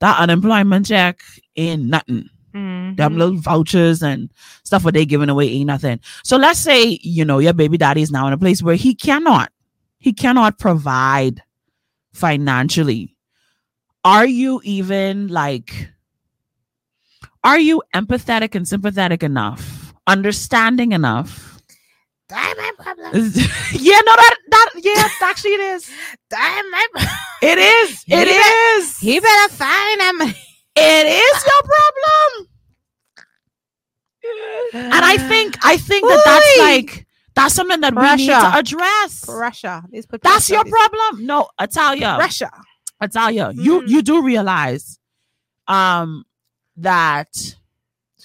That unemployment check ain't nothing. Mm-hmm. Them little vouchers and stuff what they giving away ain't nothing. So let's say you know your baby daddy is now in a place where he cannot, he cannot provide financially. Are you even like? Are you empathetic and sympathetic enough, understanding enough? That my problem. <laughs> yeah, no, that that yeah, <laughs> actually it is. That my problem. It is. He It be- is. He better find him. It is your problem. And I think I think that that's like that's something that we need to address. Pressure. That's your problem. No, Italia. Pressure. Italia, you Mhm. you do realize um that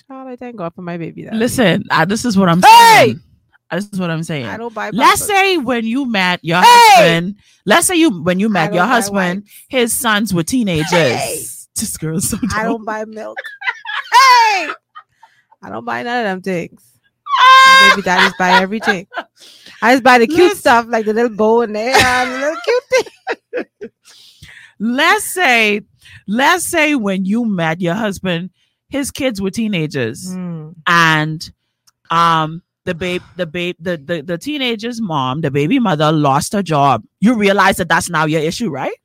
Child, I thank God for my baby. Daddy. listen, uh, this is what I'm Hey! saying. Uh, This is what I'm saying. I don't buy. Let's say when you met your Hey! husband, let's say you when you met your husband, his sons were teenagers. Hey! This girl's so I don't buy milk. <laughs> hey, I don't buy none of them things. My baby daddies buy everything. I just buy the cute Listen. stuff like the little bow in there and the little cute thing. let's say let's say when you met your husband his kids were teenagers Mm. and um the babe the babe the, the the teenager's mom the baby mother lost her job you realize that that's now your issue right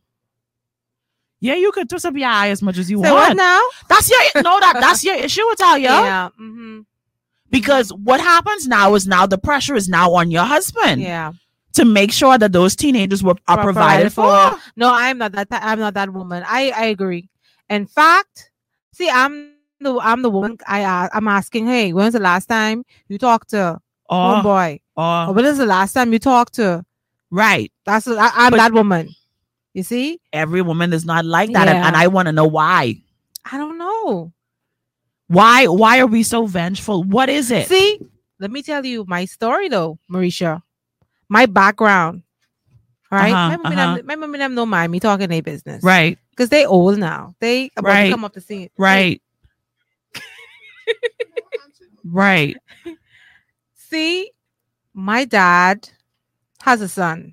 yeah you could twist up your eye as much as you Say what now? that's your no that that's your issue Italia. Yeah. hmm because what happens now is now the pressure is now on your husband Yeah. to make sure that those teenagers were are Pro- provided, for. No, I'm not that. I'm not that woman. I I agree. In fact, see, I'm the I'm the woman. I uh, I'm asking. Hey, when's the last time you talked to or, boy? Or or when is the last time you talked to? right That's I, I'm But- that woman. You see? every woman is not like that and, Yeah. and i want to know why I don't know. why why are we so vengeful what is it See, let me tell you my story though, Mericha. My background. All right? Uh-huh, my uh-huh. them, my mommy them don't mind me talking their business. right Because they old now. They about Right. to come up the scene. right <laughs> right See, my dad has a son.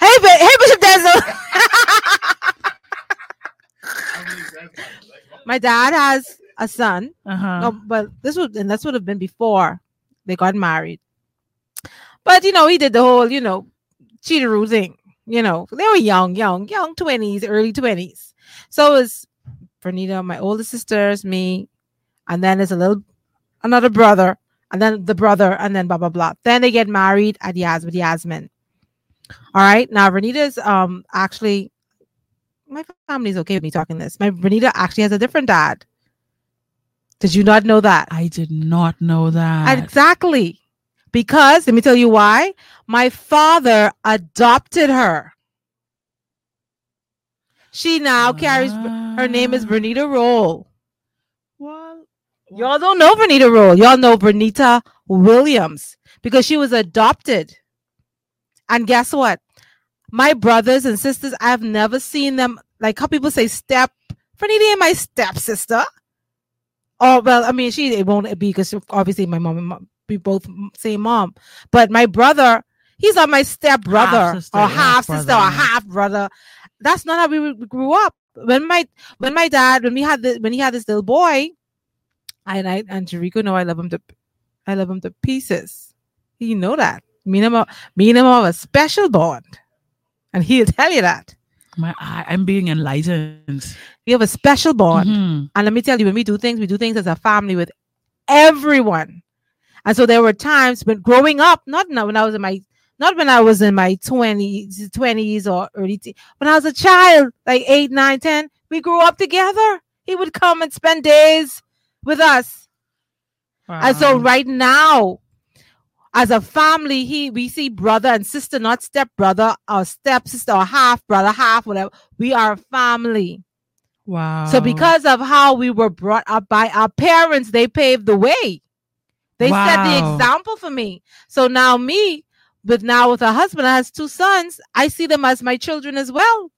Hey, ba- hey, Bishop Denzel. <laughs> my dad has a son. uh-huh No, but this would and this would have been before they got married. But you know, he did the whole, you know, cheateroo thing. You know, they were young, young, young twenties, early twenties. So it was Bernita, my older sisters, me, and then there's a little another brother, and then the brother, and then blah blah blah. Then they get married at Yas with Yasmin. All right. Now Renita's um actually my family's okay with me talking this. My Renita actually has a different dad. Did you not know that? i did not know that Exactly. Because let me tell you why. My father adopted her. She now carries her name is. Bernita Roll. well Y'all don't know Bernita Roll. Y'all know Bernita Williams because she was adopted. And guess what? My brothers and sisters, I've never seen them like how people say step. Bernita ain't my stepsister. Oh well, I mean, she it won't be because obviously my mom and mom, we both same mom. But my brother, he's not my step brother or half sister or half brother. That's not how we we grew up. When my when my dad when we had the when he had this little boy, and I and Jericho know I love him to I love him to pieces. You know that. Me and him me and him have a special bond. And he'll tell you that. my I, i'm being enlightened We have a special bond. Mhm. And let me tell you, when we do things, we do things as a family with everyone. And so there were times when growing up, not now when I was in my not when I was in my 20s, 20s or early teens, when I was a child, like eight, nine, ten, we grew up together. He would come and spend days with us. And so right now, as a family, he we see brother and sister, not step brother or step sister or half brother, half whatever. We are a family. wow. So because of how we were brought up by our parents, they paved the way. They set the example for me. So now me, but now with a husband has two sons, I see them as my children as well.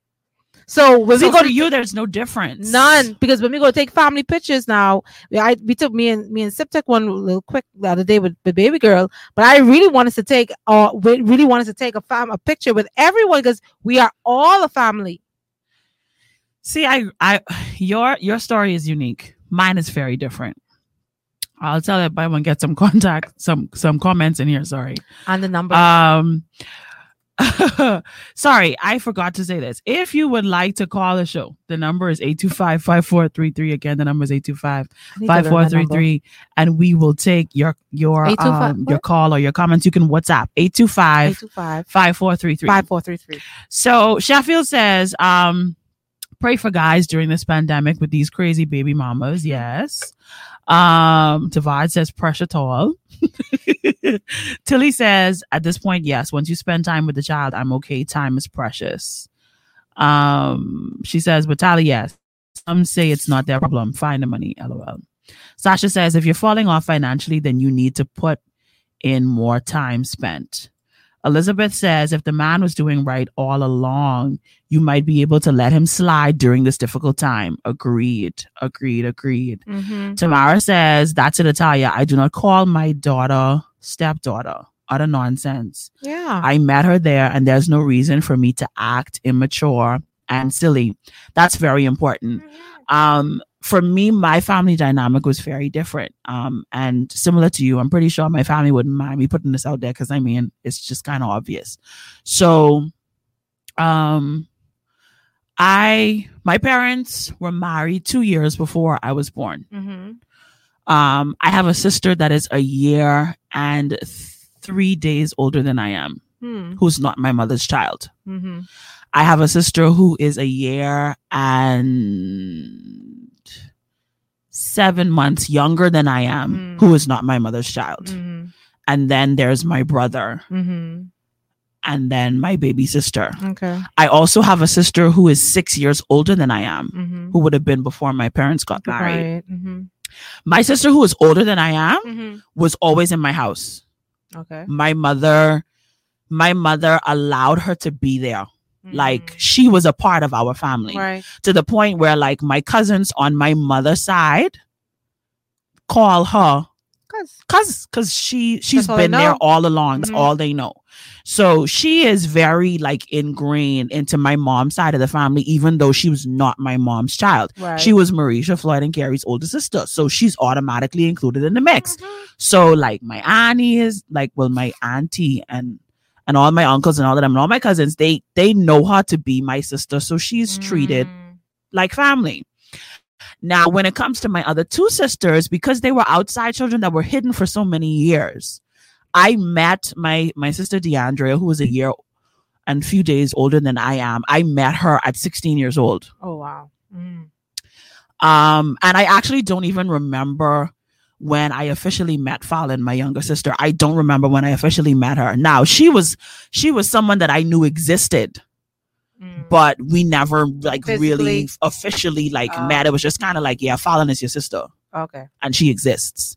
So when so we go to you, there's no difference. None, because when we go take family pictures now, we, I we took me and me and Sip took one little quick the other day with the baby girl, but I really wanted to take uh we really wanted to take a fam a picture with everyone because we are all a family. See, I, I, your, your story is unique. Mine is very different. I'll tell everyone get some contact, some, some comments in here. Sorry. And the number. Um, <laughs> sorry, I forgot to say this. If you would like to call the show, the number is 825 5433. Again, the number is 825 I need to learn that number. 5433. And we will take your, your, um, your call or your comments. You can WhatsApp 825 825 5433. 5433. So Sheffield says, um, pray for guys during this pandemic with these crazy baby mamas. Yes. Um, Tavad says pressure tall. <laughs> Tilly says, at this point, yes, once you spend time with the child, I'm okay. Time is precious. Um, she says, but Tally, yes. Some say it's not their problem. Find the money. LOL. Sasha says, if you're falling off financially, then you need to put in more time spent. Elizabeth says if the man was doing right all along, you might be able to let him slide during this difficult time. Agreed. Agreed. Agreed. Mm-hmm. Tamara says, that's it, Natalia. I do not call my daughter stepdaughter. Utter nonsense. Yeah. I met her there, and there's no reason for me to act immature and silly. That's very important. Um, for me, my family dynamic was very different. Um, and similar to you, I'm pretty sure my family wouldn't mind me putting this out there because I mean, it's just kind of obvious. So, um, I, my parents were married two years before I was born. mm-hmm. Um, I have a sister that is a year and th- three days older than I am, Hmm. who's not my mother's child. Mm-hmm. I have a sister who is a year and seven months younger than I am, Mm. who is not my mother's child. Mm-hmm. And then there's my brother, Mm-hmm. and then my baby sister. Okay. I also have a sister who is six years older than I am, Mm-hmm. who would have been before my parents got married. Right. Mm-hmm. My sister, who is older than I am, Mm-hmm. was always in my house. Okay. My mother, my mother allowed her to be there. Like Mhm. she was a part of our family. right. to the point where like my cousins on my mother's side call her Cause cause she she's been there all along. That's Mhm. all they know. So she is very like ingrained into my mom's side of the family, even though she was not my mom's child. right. She was Mericha Floyd and Carrie's older sister. So she's automatically included in the mix. Mhm. So like my auntie is like well my auntie and and all my uncles and all of them and all my cousins, they they know her to be my sister. So she's treated Mm. like family. Now, when it comes to my other two sisters, because they were outside children that were hidden for so many years, I met my my sister DeAndrea, who was a year and few days older than I am. I met her at 16 years old. Oh wow. Mm. Um, and I actually don't even remember when I officially met Fallon, my younger sister. I don't remember when I officially met her. Now she was she was someone that I knew existed Mm. but we never like really officially like Oh. met. It was just kind of like, yeah, Fallon is your sister Okay. and she exists.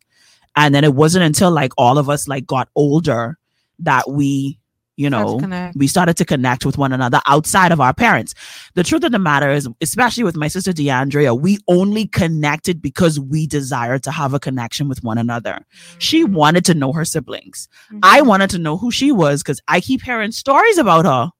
And then it wasn't until like all of us like got older that we, you know, we started to connect with one another outside of our parents. The truth of the matter is, especially with my sister DeAndrea, we only connected because we desired to have a connection with one another. She wanted to know her siblings. I Mhm. wanted to know who she was because I keep hearing stories about her.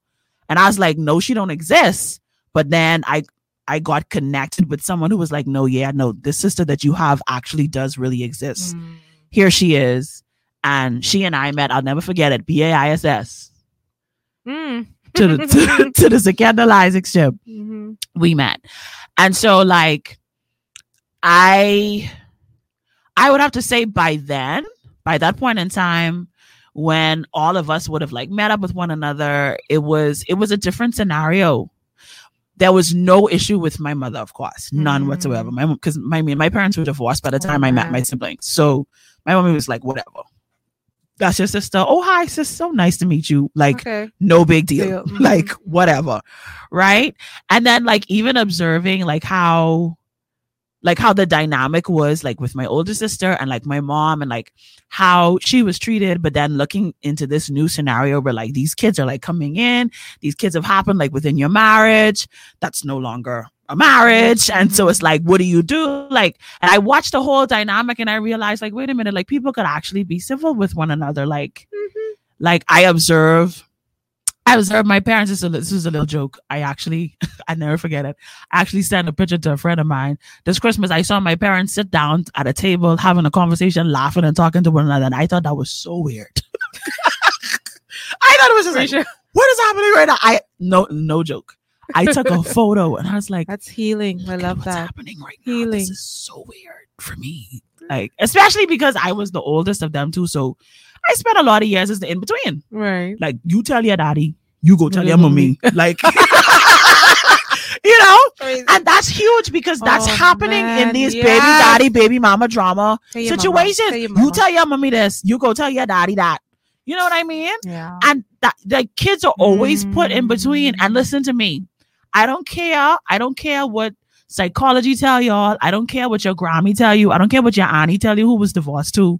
And I was like, no, she don't exist. But then I I got connected with someone who was like, no, yeah, no, this sister that you have actually does really exist. Mm. Here she is. And she and I met, I'll never forget it, BAISS Mm. to the to, <laughs> to the Secondal Isaac ship Mhm. we met. And so like I I would have to say by then, by that point in time when all of us would have like met up with one another, it was it was a different scenario. There was no issue with my mother, of course, none Mm. whatsoever. My because my me- my parents were divorced by the time I met my siblings, so my mommy was like, whatever. That's your sister. Oh hi, sis. So nice to meet you. Like okay. no big deal. <laughs> Mhm. like whatever right and then like even observing like how like how the dynamic was like with my older sister and like my mom and like how she was treated but then looking into this new scenario where like these kids are like coming in these kids have happened like within your marriage that's no longer a marriage and so mm-hmm. it's like what do you do like and i watched the whole dynamic and i realized like wait a minute like people could actually be civil with one another like mm-hmm. like i observe I observe my parents. This is, a, this is a little joke. I actually, <laughs> I never forget it. I actually sent a picture to a friend of mine. This Christmas, I saw my parents sit down at a table, having a conversation, laughing and talking to one another. And I thought that was so weird. <laughs> I thought it was just like, what is happening right now? I no, no joke. I took a <laughs> photo and I was like, That's healing. I "Look at love what's that. happening right now. Healing. This is so weird for me. Like, especially because I was the oldest of them too. So I spent a lot of years as the in between. Right. Like, you tell your daddy, you go tell Your mommy. <laughs> Like, <laughs> you know? And that's huge because that's Oh, happening in man, these baby daddy, baby mama drama Tell your mama, situations. tell You tell your mommy this, you go tell your daddy that. You know what I mean? Yeah. and that the kids are always put in between and Mm. listen to me i don't care. I don't care what psychology tell y'all. I don't care what your grammy tell you. I don't care what your auntie tell you who was divorced too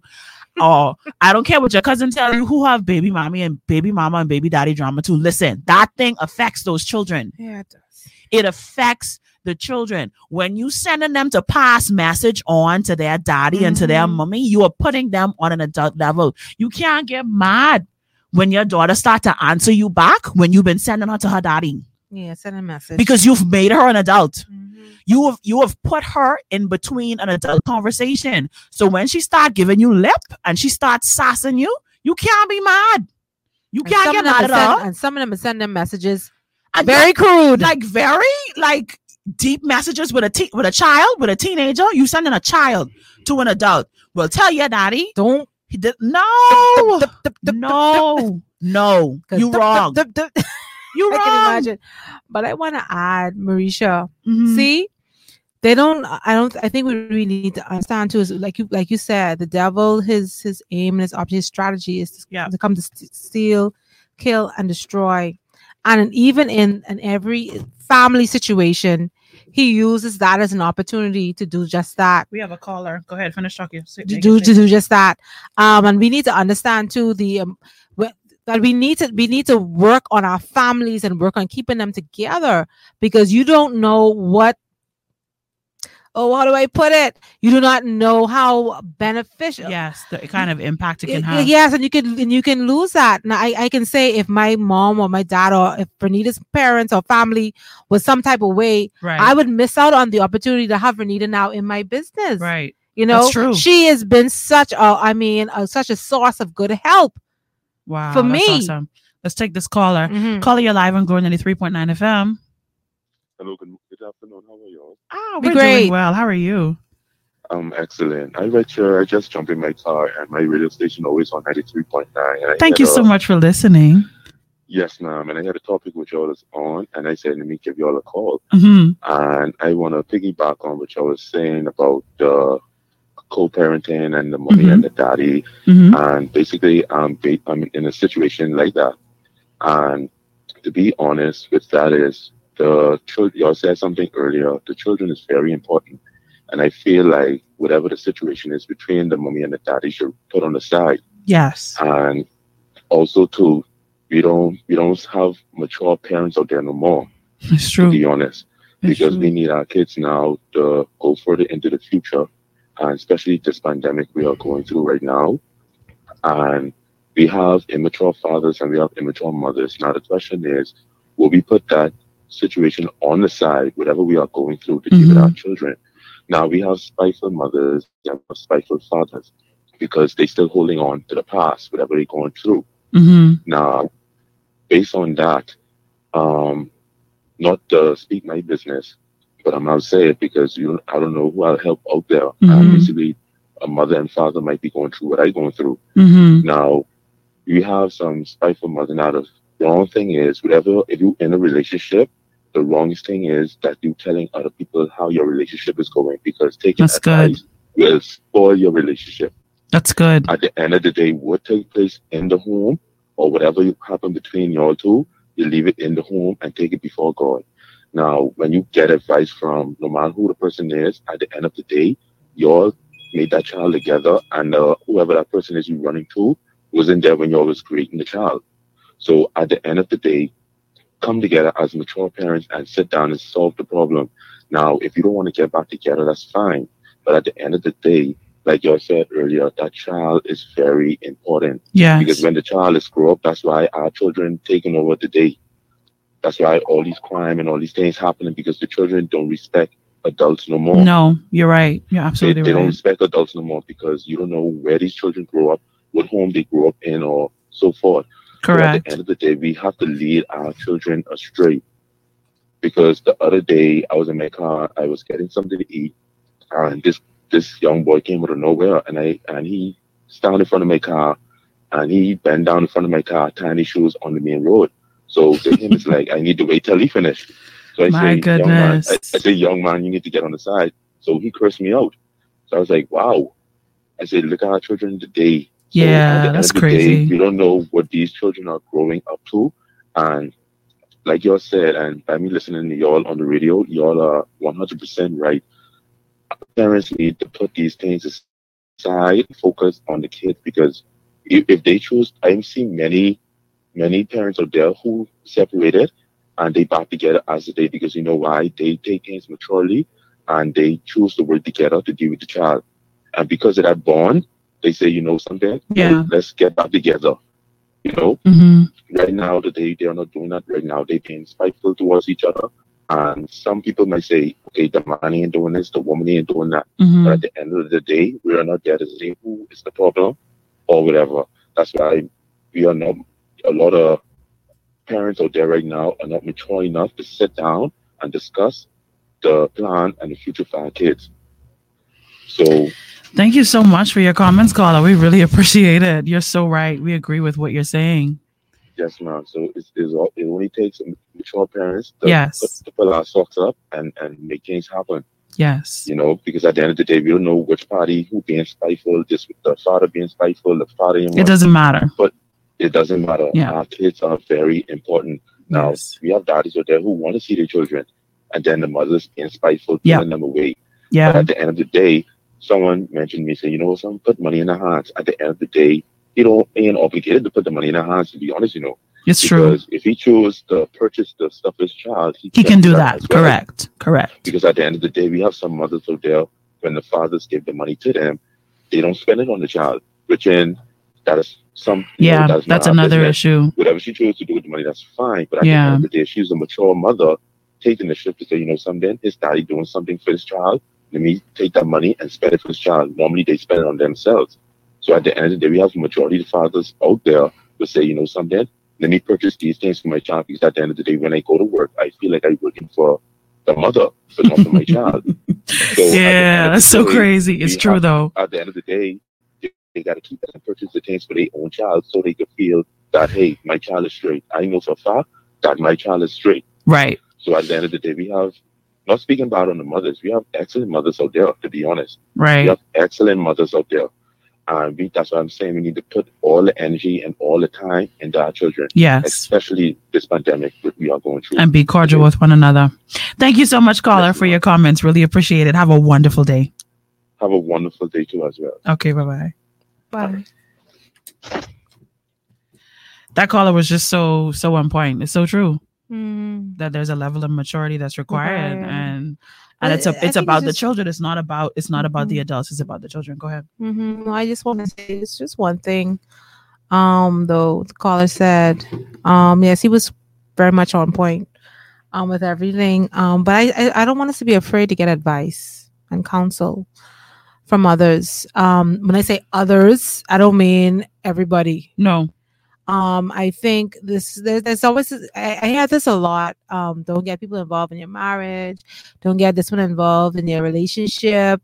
<laughs> or i don't care what your cousin tell you who have baby mommy and baby mama and baby daddy drama too. Listen that thing affects those children. Yeah, it does. it affects the children. When you sending them to pass message on to their daddy and to their Mhm. mommy you are putting them on an adult level. You can't get mad when your daughter start to answer you back when you've been sending her to her daddy Yeah, send a message. because you've made her an adult. Mhm. you have you have put her in between an adult conversation. So when she start giving you lip and she starts sassing you you can't be mad. You And can't get mad at send- her And some of them are sending them messages. And very crude. like very like deep messages with a te- with a child with a teenager. You sending a child to an adult. Well tell your daddy. Don't. he did no. No. No. You wrong <laughs> you I can imagine. But I want to add, Mericha. Mhm. See, they don't. I don't. I think we really need to understand too. Is like you, like you said, the devil, his his aim and his object, his strategy is to, Yeah. to come to st- steal, kill, and destroy. And even in in every family situation, he uses that as an opportunity to do just that. we have a caller go ahead finish talking to do to do just that. Um, and we need to understand too the um, that we need to we need to work on our families and work on keeping them together because you don't know what. Oh, how do I put it? You do not know how beneficial. yes the kind of impact it can have Yes, and you can and you can lose that. Now I, I can say if my mom or my dad or if Renita's parents or family was some type of way, right I would miss out on the opportunity to have Renita now in my business. right You know, she has been such a, I mean, a, such a source of good help. Wow For that's me. awesome. let's take this caller Mhm. caller you're live on Glory 93.9 fm Hello, good, good afternoon. How are you? ah Be we're great. doing well how are you I'm excellent. I read your, I just jumped in my car and my radio station always on 93.9. thank had you a- so much for listening Yes, ma'am. And I had a topic which I was on and I said, let me give you all a call. hmm And I want to piggyback on what I was saying about the co-parenting and the mommy Mhm. and the daddy. hmm And basically, I'm, ba- I'm in a situation like that. And to be honest with that is the children, y'all said something earlier, the children is very important. And I feel like whatever the situation is between the mommy and the daddy should put on the side. yes And also too, we don't, we don't have mature parents out there no more, it's to be honest because true. we need our kids now to go further into the future, and especially this pandemic we are going through right now. And we have immature fathers and we have immature mothers. Now the question is, will we put that situation on the side, whatever we are going through, to give it our children? Now we have spiteful mothers, we have spiteful fathers, because they're still holding on to the past, whatever they're going through. hmm Now, based on that, um, not to speak my business, but I'm not saying it because you I don't know who I'll help out there. Mhm. And basically, a mother and father might be going through what I'm going through. Mm-hmm. Now, you have some spiteful mother now. The wrong thing is, whatever, if you're in a relationship, the wrongest thing is that you're telling other people how your relationship is going because taking That's good. will spoil your relationship. That's good. At the end of the day, what takes place in the home or whatever you happen between y'all two, you leave it in the home and take it before God. Now, when you get advice from no matter who the person is, at the end of the day, y'all made that child together, and uh, whoever that person is you're running to wasn't there when y'all was creating the child. So at the end of the day, come together as mature parents and sit down and solve the problem. Now, if you don't want to get back together, that's fine. But at the end of the day, like you said earlier, that child is very important Yeah. because when the child is grow up, that's why our children taking over the day. That's why all these crime and all these things happening because the children don't respect adults no more. No, you're right. You're They, absolutely they don't respect adults no more because you don't know where these children grow up, what home they grow up in, or so forth. So at the end of the day, we have to lead our children astray. Because the other day, I was in my car, I was getting something to eat, and this this young boy came out of nowhere, and I and he stand in front of my car, and he bent down in front of my car, tying his shoes on the main road. So to him, it's like I need to wait till he finished. So I My say, young man, I, goodness. I say, young man, you need to get on the side. So he cursed me out. So I was like, wow. I said, look at our children today. So Yeah, that's the day, crazy. you don't know what these children are growing up to. And like y'all said, and by me listening to y'all on the radio, y'all are 100% right. Parents need to put these things aside, focus on the kids because if, if they choose, I've seen many, many parents out there who separated and they back together as a day because you know why? They take things maturely and they choose to work together to deal with the child. And because of that bond, they say, you know something, Yeah. let's get back together. You know, hmm right now they, they are not doing that right now. They're being spiteful towards each other. And some people might say, okay, the man ain't doing this, the woman ain't doing that. hmm But at the end of the day, we are not there to say who is the problem or whatever. That's why we are not, a lot of parents out there right now are not mature enough to sit down and discuss the plan and the future for our kids. So Thank you so much for your comments, caller. We really <laughs> appreciate it. You're so right. We agree with what you're saying. Yes, ma'am. So it's, it's all, it only takes mature parents to, Yes. put, to pull our socks up and, and make things happen. Yes. You know, because at the end of the day, we don't know which party who being spiteful, just the father being spiteful, the father It doesn't matter. It doesn't matter. Yeah. Our kids are very important. Now Yes. we have daddies out there who want to see their children, and then the mothers being spiteful, Yeah. pulling them away. Yeah. But at the end of the day, someone mentioned me saying, you know, someone put money in their hands. At the end of the day, you know, ain't obligated to put the money in their hands. To be honest, you know, It's true. because if he chose to purchase the stuff for his child, He can do that. as well. Correct. Correct. Because at the end of the day, we have some mothers out there when the fathers give the money to them, they don't spend it on the child, which in that is some you know, Yeah. That's another business. issue. Whatever she chose to do with the money, that's fine. But at Yeah. the end of the day, she's a mature mother taking the shift to say, you know, something, his daddy doing something for his child, let me take that money and spend it for his child. Normally they spend it on themselves. So at the end of the day, we have a majority of fathers out there who say, you know, something, let me purchase these things for my child because at the end of the day, when I go to work, I feel like I'm working for the mother, but not for my child. <laughs> So at the yeah. That's the so crazy. It's true have- though. At the end of the day, they, got to keep and purchase the things for their own child so they can feel that, hey, my child is straight. I know for a fact that my child is straight. Right. So at the end of the day, we have, not speaking bad on the mothers, we have excellent mothers out there, to be honest. Right. We have excellent mothers out there. And we, that's what I'm saying. We need to put all the energy and all the time into our children, Yes. especially this pandemic that we are going through. And be cordial with one another. Thank you so much, caller, for your comments. Really appreciate it. Have a wonderful day. have a wonderful day too as well. Okay. Bye bye. Bye. That caller was just so so on point. It's so true Mm. that there's a level of maturity that's required, and and it's a, it's it's about the just- children. It's not about it's not about the Mhm. adults. It's about the children. Go ahead. hmm I just want to say it's just one thing. Um, though the caller said, um, yes, he was very much on point, um, with everything. Um, but I, I, I don't want us to be afraid to get advice and counsel from others. Um, when I say others, I don't mean everybody. No. Um, I think this there, there's always I, I hear this a lot. Um, don't get people involved in your marriage. Don't get this one involved in your relationship.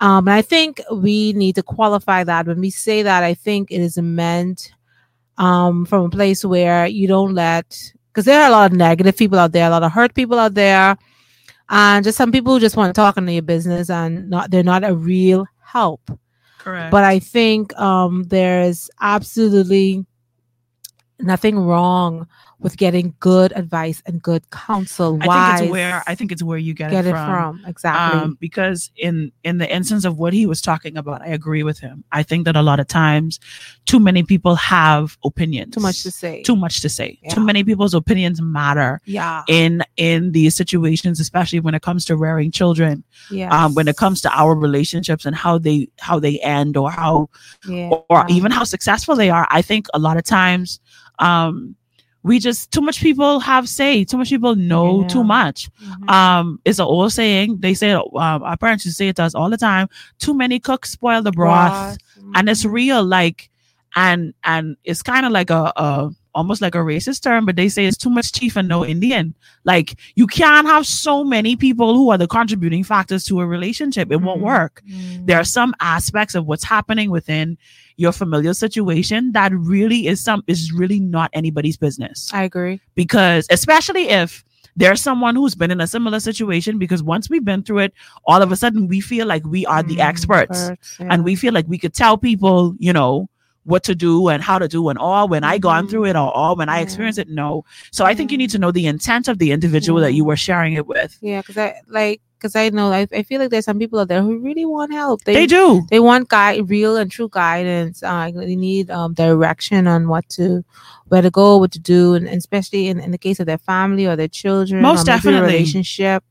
Um, and I think we need to qualify that when we say that. I think it is meant um from a place where you don't let because there are a lot of negative people out there, a lot of hurt people out there, and just some people who just want to talk into your business and not they're not a real help. Correct. But I think um, there's absolutely nothing wrong with getting good advice and good counsel. I Why think it's where I think it's where you get, get it it from. from? Exactly. Um, because in in the instance of what he was talking about, I agree with him. I think that a lot of times, too many people have opinions. Too much to say. Too much to say. Too many people's opinions matter yeah. in in these situations, especially when it comes to rearing children. Yeah. Um, when it comes to our relationships and how they how they end or how yeah. or even how successful they are. I think a lot of times, um, we just too much people have say. Too much people know Yeah. too much. Mhm. Um, it's an old saying. They say um, our parents used to say it to us all the time. Too many cooks spoil the broth, and it's Mhm. real. Like, and and it's kind of like a, a almost like a racist term, but they say it's too much chief and no Indian. Like, you can't have so many people who are the contributing factors to a relationship. It won't Mhm. work Mhm. there are some aspects of what's happening within your familial situation that really is some is really not anybody's business. I agree. because especially if there's someone who's been in a similar situation because once we've been through it all of a sudden we feel like we are the Mm, experts. experts, yeah. and we feel like we could tell people you know what to do and how to do and all when I gone Mhm. through it or all when I experienced it no. So I think you need to know the intent of the individual that you were sharing it with. Yeah, because I like because I know I, I feel like there's some people out there who really want help. they do they want guide real and true guidance uh they need um direction on what to where to go what to do and, and especially in, in the case of their family or their children Most definitely. relationship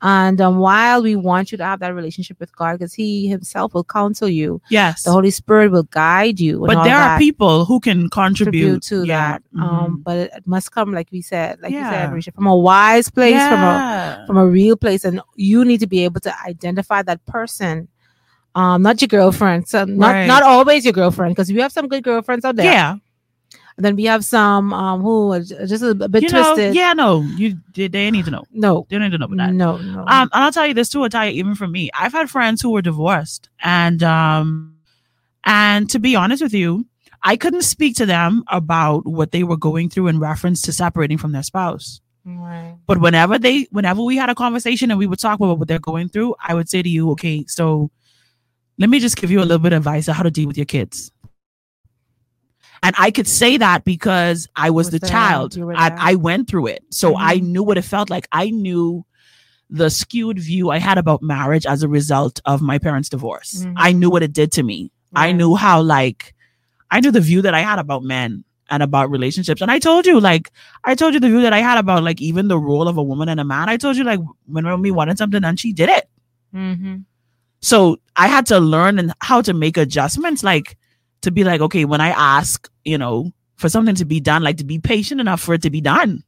and um, while we want you to have that relationship with god because he himself will counsel you. Yes. The holy spirit will guide you but there are people who can contribute, contribute to Yeah. that. Um Mhm. but it must come like we said like you said from a wise place from a from a real place. And you need to be able to identify that person. Um not your girlfriend. So not Right. not always your girlfriend because we have some good girlfriends out there. Yeah, and then we have some um who are just a, a bit you know, twisted yeah, no, you they, they need to know. no They need to know about that. no no Um, and I'll tell you this too, Italia, even for me, I've had friends who were divorced, and um, and to be honest with you, I couldn't speak to them about what they were going through in reference to separating from their spouse. right But whenever they, whenever we had a conversation and we would talk about what they're going through, I would say to you, okay, so let me just give you a little bit of advice on how to deal with your kids. And I could say that because I was Was the there, child. I. I went through it. So I Mhm. knew what it felt like. I knew the skewed view I had about marriage as a result of my parents' divorce. Mhm. I knew what it did to me. I knew how, like, I knew the view that I had about men and about relationships. And I told you, like, I told you the view that I had about, like, even the role of a woman and a man. I told you, like, when we wanted something and she did it. mm-hmm. So I had to learn and how to make adjustments, like to be like, okay, when I ask, you know, for something to be done, like to be patient enough for it to be done,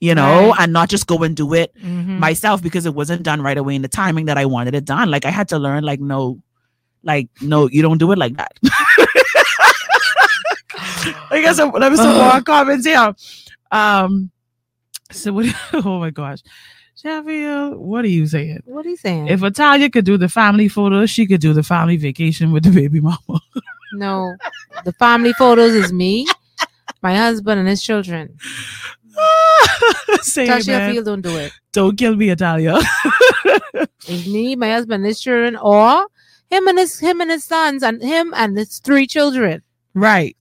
you know, Right. and not just go and do it Mm-hmm. myself because it wasn't done right away in the timing that I wanted it done. Like I had to learn, like, no, like, no, you don't do it like that. I guess some, let me some more comments here. Um, so what? <laughs> Oh my gosh, Sheffield, what are you saying? what are you saying If Italia could do the family photos, she could do the family vacation with the baby mama. <laughs> no the family photos is me my husband and his children <laughs> Say it, man. Sheffield don't do it Don't kill me, Italia. It's me, my husband, his children, or him and his him and his sons, and him and his three children. right.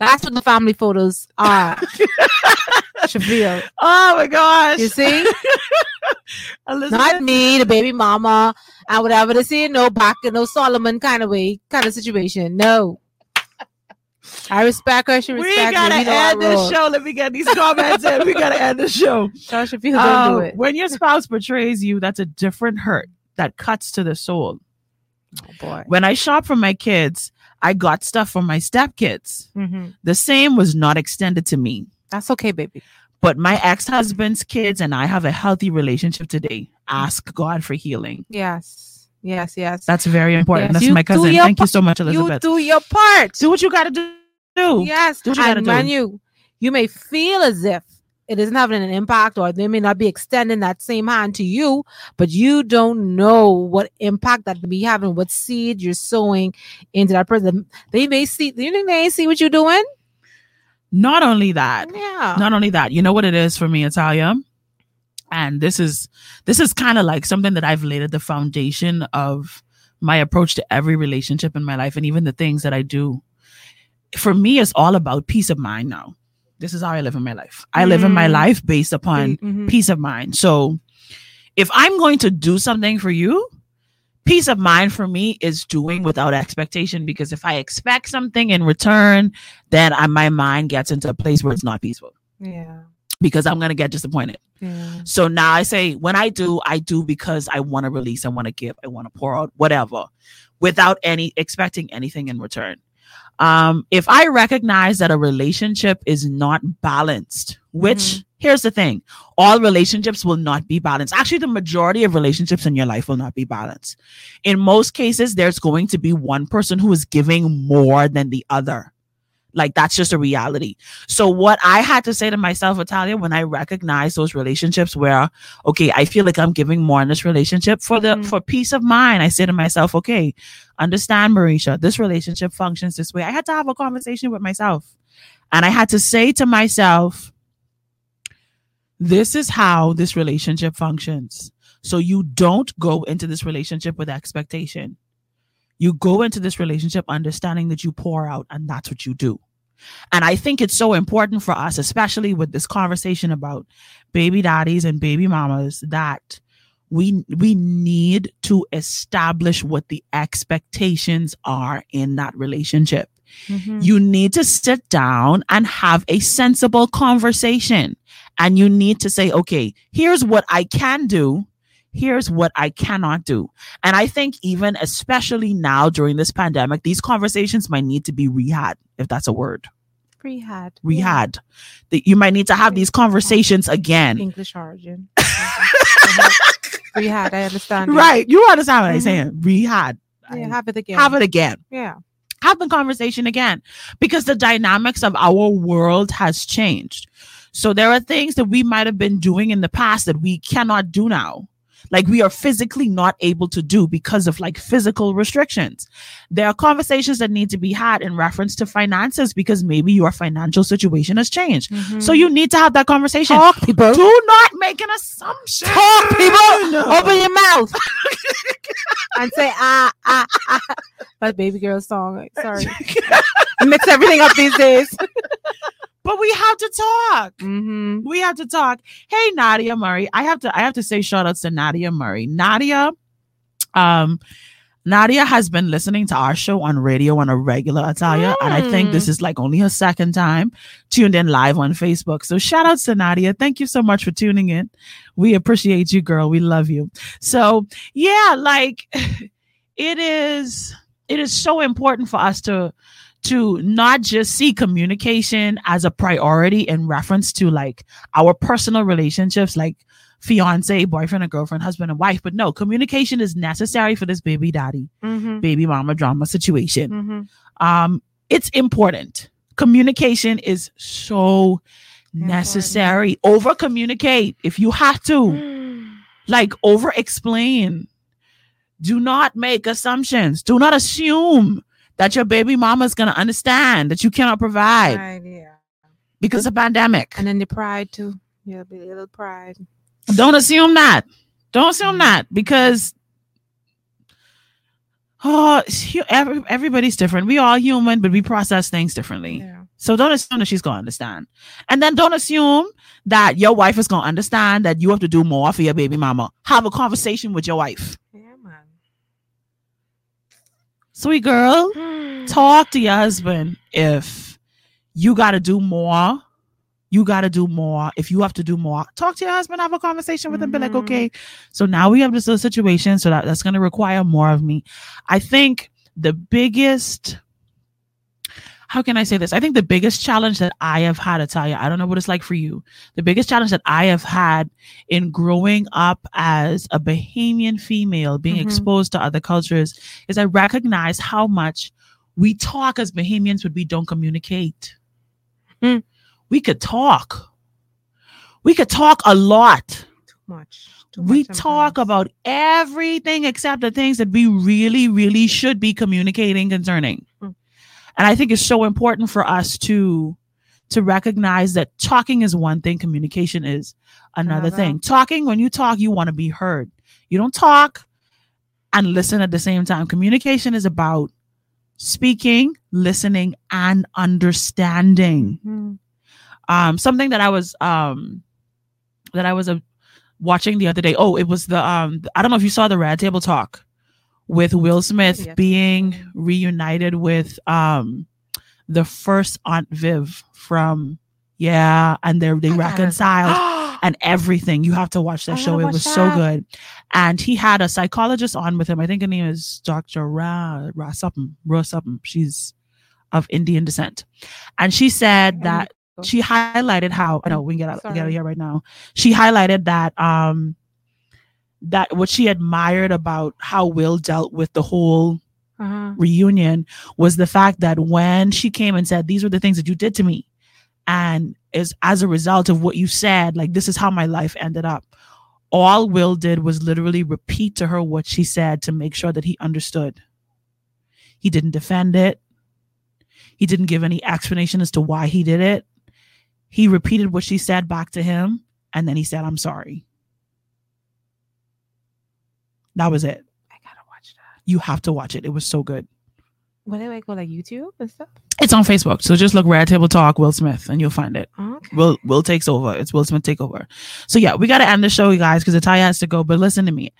That's what the family photos are. <laughs> Shafiel. Oh my gosh. You see? <laughs> Not me, the baby mama, and whatever they say, no back and no Solomon kind of way, kind of situation. No. <laughs> I respect her, she we respects gotta me. We end this show. Let me get these comments in. We gotta end the show. Tell Shafiel don't do Uh, it. when your spouse betrays you, that's a different hurt that cuts to the soul. Oh boy. When I shop for my kids, I got stuff for my stepkids. Mhm. The same was not extended to me. That's okay, baby. But my ex husband's kids and I have a healthy relationship today. Ask God for healing. Yes. Yes, yes. That's very important. Yes, That's you my cousin. Thank you so much, Elizabeth. you do your part. Do what you got to do. Yes, Do what you gotta and do. you you may feel as if it isn't having an impact, or they may not be extending that same hand to you, but you don't know what impact that be having, what seed you're sowing into that person. They may see. Do you think they see what you're doing? Not only that, Yeah. not only that, you know what it is for me, Italia? And this is this is kind of like something that I've laid at the foundation of my approach to every relationship in my life and even the things that I do. For me, it's all about peace of mind now. This is how I live in my life. I live in my Mm. life based upon Mhm. peace of mind. So if I'm going to do something for you, peace of mind for me is doing without expectation because if I expect something in return, then I, my mind gets into a place where it's not peaceful Yeah. because I'm going to get disappointed. Yeah. So now I say, when I do, I do because I want to release, I want to give, I want to pour out, whatever, without any expecting anything in return. Um, if I recognize that a relationship is not balanced, which here's the thing, all relationships will not be balanced. Actually, the majority of relationships in your life will not be balanced. In most cases, there's going to be one person who is giving more than the other. Like that's just a reality. So what I had to say to myself, Italia, when I recognize those relationships where, okay, I feel like I'm giving more in this relationship for the Mhm. for peace of mind. I say to myself, okay, understand, Mericha, this relationship functions this way. I had to have a conversation with myself. And I had to say to myself, this is how this relationship functions. So you don't go into this relationship with expectation. You go into this relationship understanding that you pour out, and that's what you do. And I think it's so important for us, especially with this conversation about baby daddies and baby mamas, that we we need to establish what the expectations are in that relationship. Mhm. You need to sit down and have a sensible conversation. And you need to say, okay, here's what I can do. Here's what I cannot do. And I think even especially now during this pandemic, these conversations might need to be rehad, if that's a word. Rehad. Rehad. That you might need to have these conversations again. English origin. <laughs> Rehad. I understand. it. Right. You understand what I'm Mhm. saying? Rehad. Yeah, have it again. Have it again. Yeah. have the conversation again because the dynamics of our world has changed. So there are things that we might have been doing in the past that we cannot do now. Like we are physically not able to do because of like physical restrictions. There are conversations that need to be had in reference to finances because maybe your financial situation has changed. Mhm. So you need to have that conversation. talk, people. Do not make an assumption. Talk, people. Open your mouth <laughs> and say ah ah ah. That baby girl song. Sorry, <laughs> mix everything up these days. <laughs> But we have to talk. Mm-hmm. we have to talk. Hey, Nadia Murray. I have to I have to say shout outs to Nadia Murray. Nadia, um, Nadia has been listening to our show on radio on a regular Italia, and I think this is like only her second time tuned in live on Facebook. So shout outs to Nadia. Thank you so much for tuning in. We appreciate you, girl. We love you. So yeah, like <laughs> it is it is so important for us to to not just see communication as a priority in reference to like our personal relationships like fiance boyfriend and girlfriend husband and wife but no communication is necessary for this baby daddy Mm-hmm. baby mama drama situation. Mm-hmm. um it's important. Communication is so necessary. Over communicate if you have to. <sighs> Like over explain do not make assumptions. Do not assume that your baby mama is going to understand that you cannot provide Right, yeah. because of pandemic And then the pride too. Yeah, be a little pride. don't assume that don't assume mm. that because oh every, everybody's different we all human but we process things differently Yeah. so don't assume that she's going to understand and then don't assume that your wife is going to understand that you have to do more for your baby mama have a conversation with your wife. Sweet girl <sighs> talk to your husband if you got to do more. You got to do more. If you have to do more talk to your husband have a conversation with him be like Mhm. okay so now we have this little situation so that that's going to require more of me. I think the biggest how can i say this i think the biggest challenge that i have had Italia, i don't know what it's like for you the biggest challenge that i have had in growing up as a bahamian female being Mhm. exposed to other cultures is i recognize how much we talk as Bahamians, but we don't communicate. Hmm. We could talk. We could talk a lot. Too much. Too We much talk about everything except the things that we really, really should be communicating concerning. And I think it's so important for us to to recognize that talking is one thing, communication is another Another. thing. Talking, when you talk, you want to be heard. You don't talk and listen at the same time. Communication is about speaking, listening, and understanding Mhm. um something that i was um that i was uh, watching the other day oh it was the um i don't know if you saw the red table talk with will smith Yes. being reunited with um the first aunt viv from yeah and they they reconciled <gasps> and everything. You have to watch that I show. it was so good. And he had a psychologist on with him. I think her name is dr ra ra something ra something. She's of indian descent. And she said that she highlighted how no we can get out, get out of here right now. She highlighted that um that what she admired about how will dealt with the whole Uh-huh. reunion was the fact that when she came and said these were the things that you did to me and is as a result of what you said like this is how my life ended up all will did was literally repeat to her what she said to make sure that he understood. He didn't defend it. He didn't give any explanation as to why he did it. He repeated what she said back to him and then he said i'm sorry that was it I gotta watch that. you have to watch it it was so good Where do I go? Like YouTube and stuff? It's on Facebook. So just look Red Table Talk Will Smith and you'll find it. Okay. Will Will takes over. It's Will Smith takeover. So yeah, we gotta end the show, you guys, because Italia has to go. But listen to me.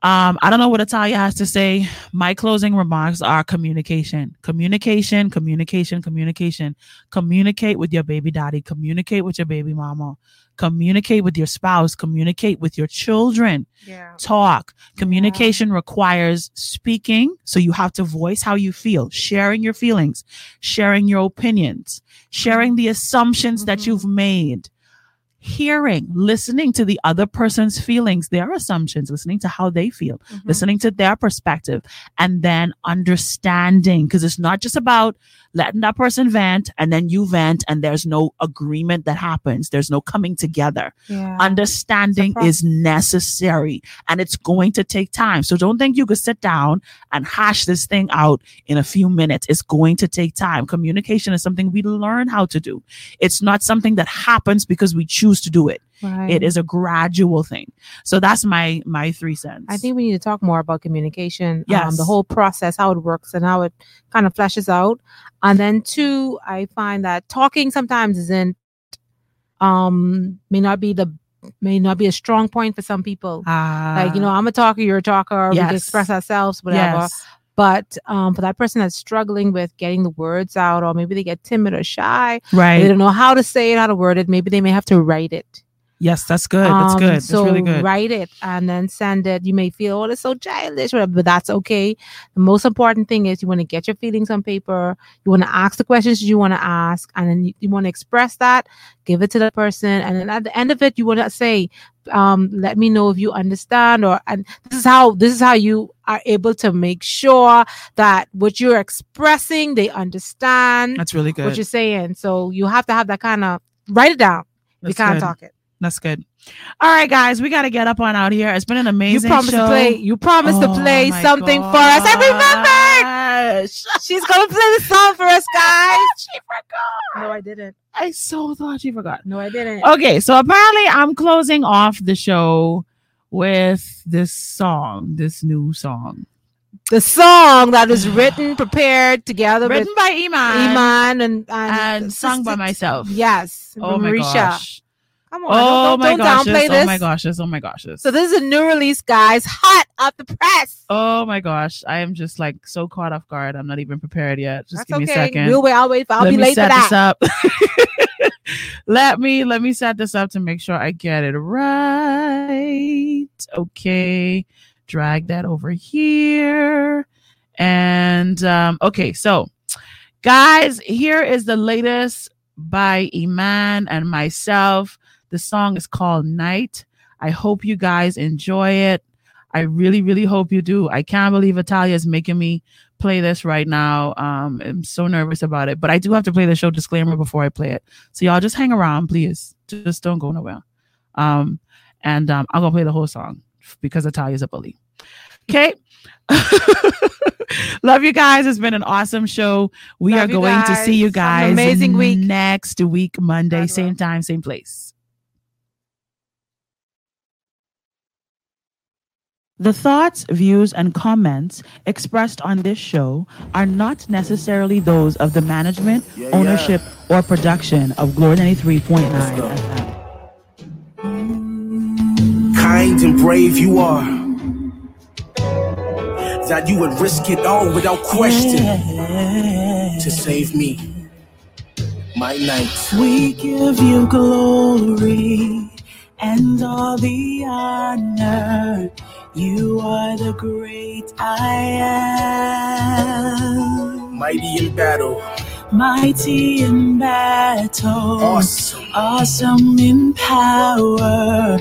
Um, I don't know what Italia has to say. My closing remarks are communication, communication, communication, communication. Communicate with your baby daddy, communicate with your baby mama, communicate with your spouse, communicate with your children Yeah. talk. Communication requires speaking. So you have to voice how you feel, sharing your feelings, sharing your opinions, sharing the assumptions that Mhm. you've made, hearing, listening to the other person's feelings, their assumptions, listening to how they feel, Mhm. listening to their perspective, and then understanding. Because it's not just about letting that person vent and then you vent and there's no agreement that happens. There's no coming together Yeah. understanding is necessary and it's going to take time. So don't think you could sit down and hash this thing out in a few minutes. It's going to take time. Communication is something we learn how to do. It's not something that happens because we choose to do it. Right. It is a gradual thing. So that's my my three cents. I think we need to talk more about communication. Um, the whole process, how it works, and how it kind of fleshes out. And then two, I find that talking sometimes isn't, um, may not be the may not be a strong point for some people. like you know, I'm a talker, you're a talker. We can Ah. express ourselves, whatever. yes. But um, for that person that's struggling with getting the words out, or maybe they get timid or shy, right. they don't know how to say it, how to word it. Maybe they may have to write it. Yes, that's good. That's Um, good. That's So really good. write it and then send it. You may feel, oh, it's so childish, whatever, but that's okay. The most important thing is you want to get your feelings on paper. You want to ask the questions you want to ask, and then you, you want to express that. Give it to the person, and then at the end of it, you want to say, um, "Let me know if you understand." Or and this is how this is how you are able to make sure that what you're expressing they understand That's really good. what you're saying. So you have to have that kind of write it down. you can't good. talk it. That's good. All right, guys, we got to get up on out here. It's been an You amazing promised show. to play. You promised to Oh play my something for us. I remembered. gosh. <laughs> She's gonna play the song for us, guys. <laughs> she forgot. No, I didn't. I so thought she forgot. No, I didn't. Okay, so apparently I'm closing off the show with this song, this new song. The song that is written, prepared together Written by Iman, Iman and and, and sung by myself. Yes, Oh my Mericha. gosh. Come on, Oh don't, my don't, gosh. Oh my gosh. Oh my gosh. So this is a new release, guys. Hot off the press. Oh my gosh. I am just like so caught off guard. I'm not even prepared yet. Just That's give me okay. a second. We'll wait. I'll wait. I'll let be me late for set that. this up. <laughs> let me let me set this up to make sure I get it right. Okay. Drag that over here. And um, okay, so guys, here is the latest by Iman and myself. The song is called Night. I hope you guys enjoy it. I really, really hope you do. I can't believe Italia is making me play this right now. Um, I'm so nervous about it, but I do have to play the show disclaimer before I play it. So y'all just hang around, please. Just don't go nowhere. Um, and um, I'm gonna play the whole song because Italia's a bully. Okay. <laughs> Love you guys. It's been an awesome show. We Love are going to see you guys. Guys amazing week. next week, Monday, God same time, same place. The thoughts, views, and comments expressed on this show are not necessarily those of the management, Yeah, ownership, or production of Glory 93.9. FM. kind and brave you are. That you would risk it all without question to save me. My night. We give you glory and all the honor. You are the great I am. Mighty in battle. Mighty in battle, Awesome. awesome in power.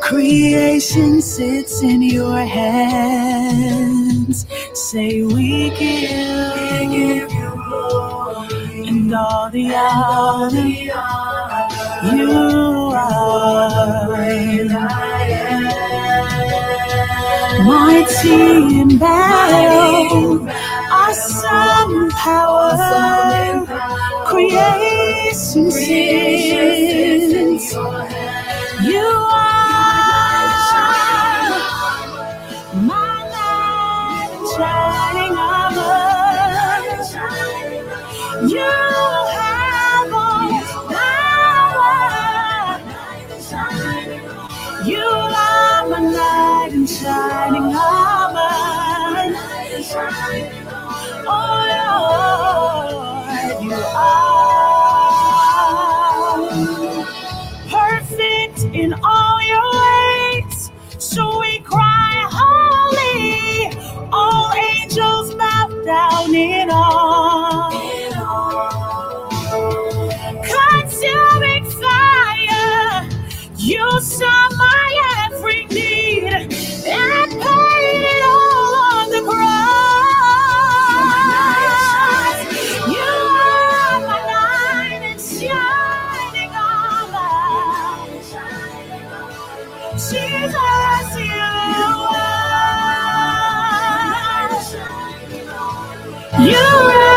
Creation sits in your hands. Say we give, we give you glory and all the honor. You are great. Mighty in battle, awesome power. Creation sings. You are my light shining armor. You shining armor. Oh Lord, you are perfect in all your ways. So we cry, holy. All angels bow down in awe. Consuming fire, you You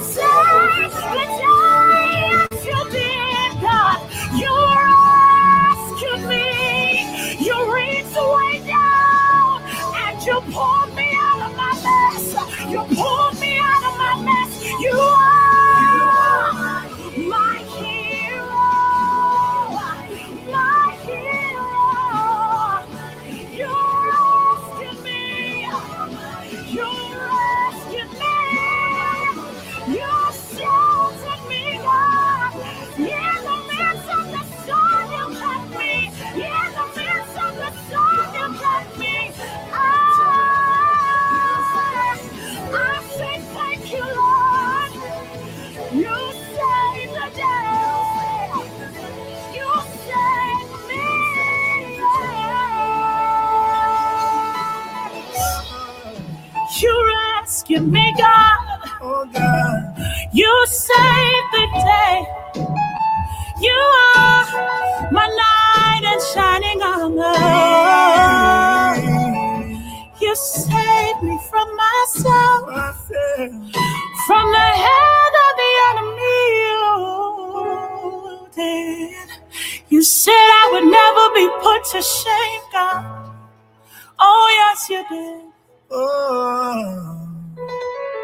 save the to shame, God. Oh, yes, you did. Oh.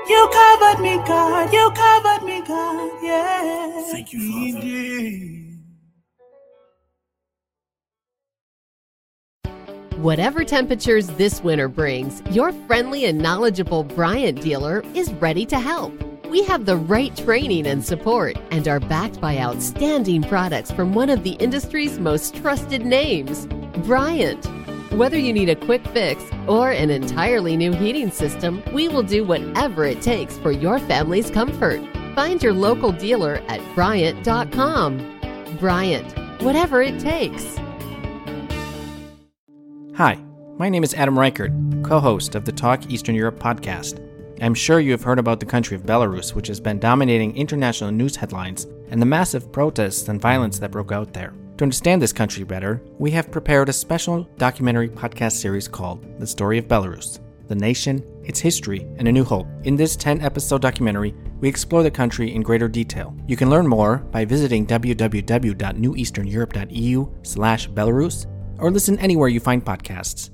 You covered me, God. You covered me, God. Yeah. Thank you, Father. Indeed. Whatever temperatures this winter brings, your friendly and knowledgeable Bryant dealer is ready to help. We have the right training and support and are backed by outstanding products from one of the industry's most trusted names, Bryant. Whether you need a quick fix or an entirely new heating system, we will do whatever it takes for your family's comfort. Find your local dealer at Bryant.com. Bryant, whatever it takes. Hi, my name is Adam Reichardt, co host of the Talk Eastern Europe podcast. I'm sure you have heard about the country of Belarus, which has been dominating international news headlines, and the massive protests and violence that broke out there. To understand this country better, we have prepared a special documentary podcast series called The Story of Belarus The Nation, Its History, and a New Hope. In this 10 episode documentary, we explore the country in greater detail. You can learn more by visiting www.neweasterneurope.eu slash Belarus or listen anywhere you find podcasts.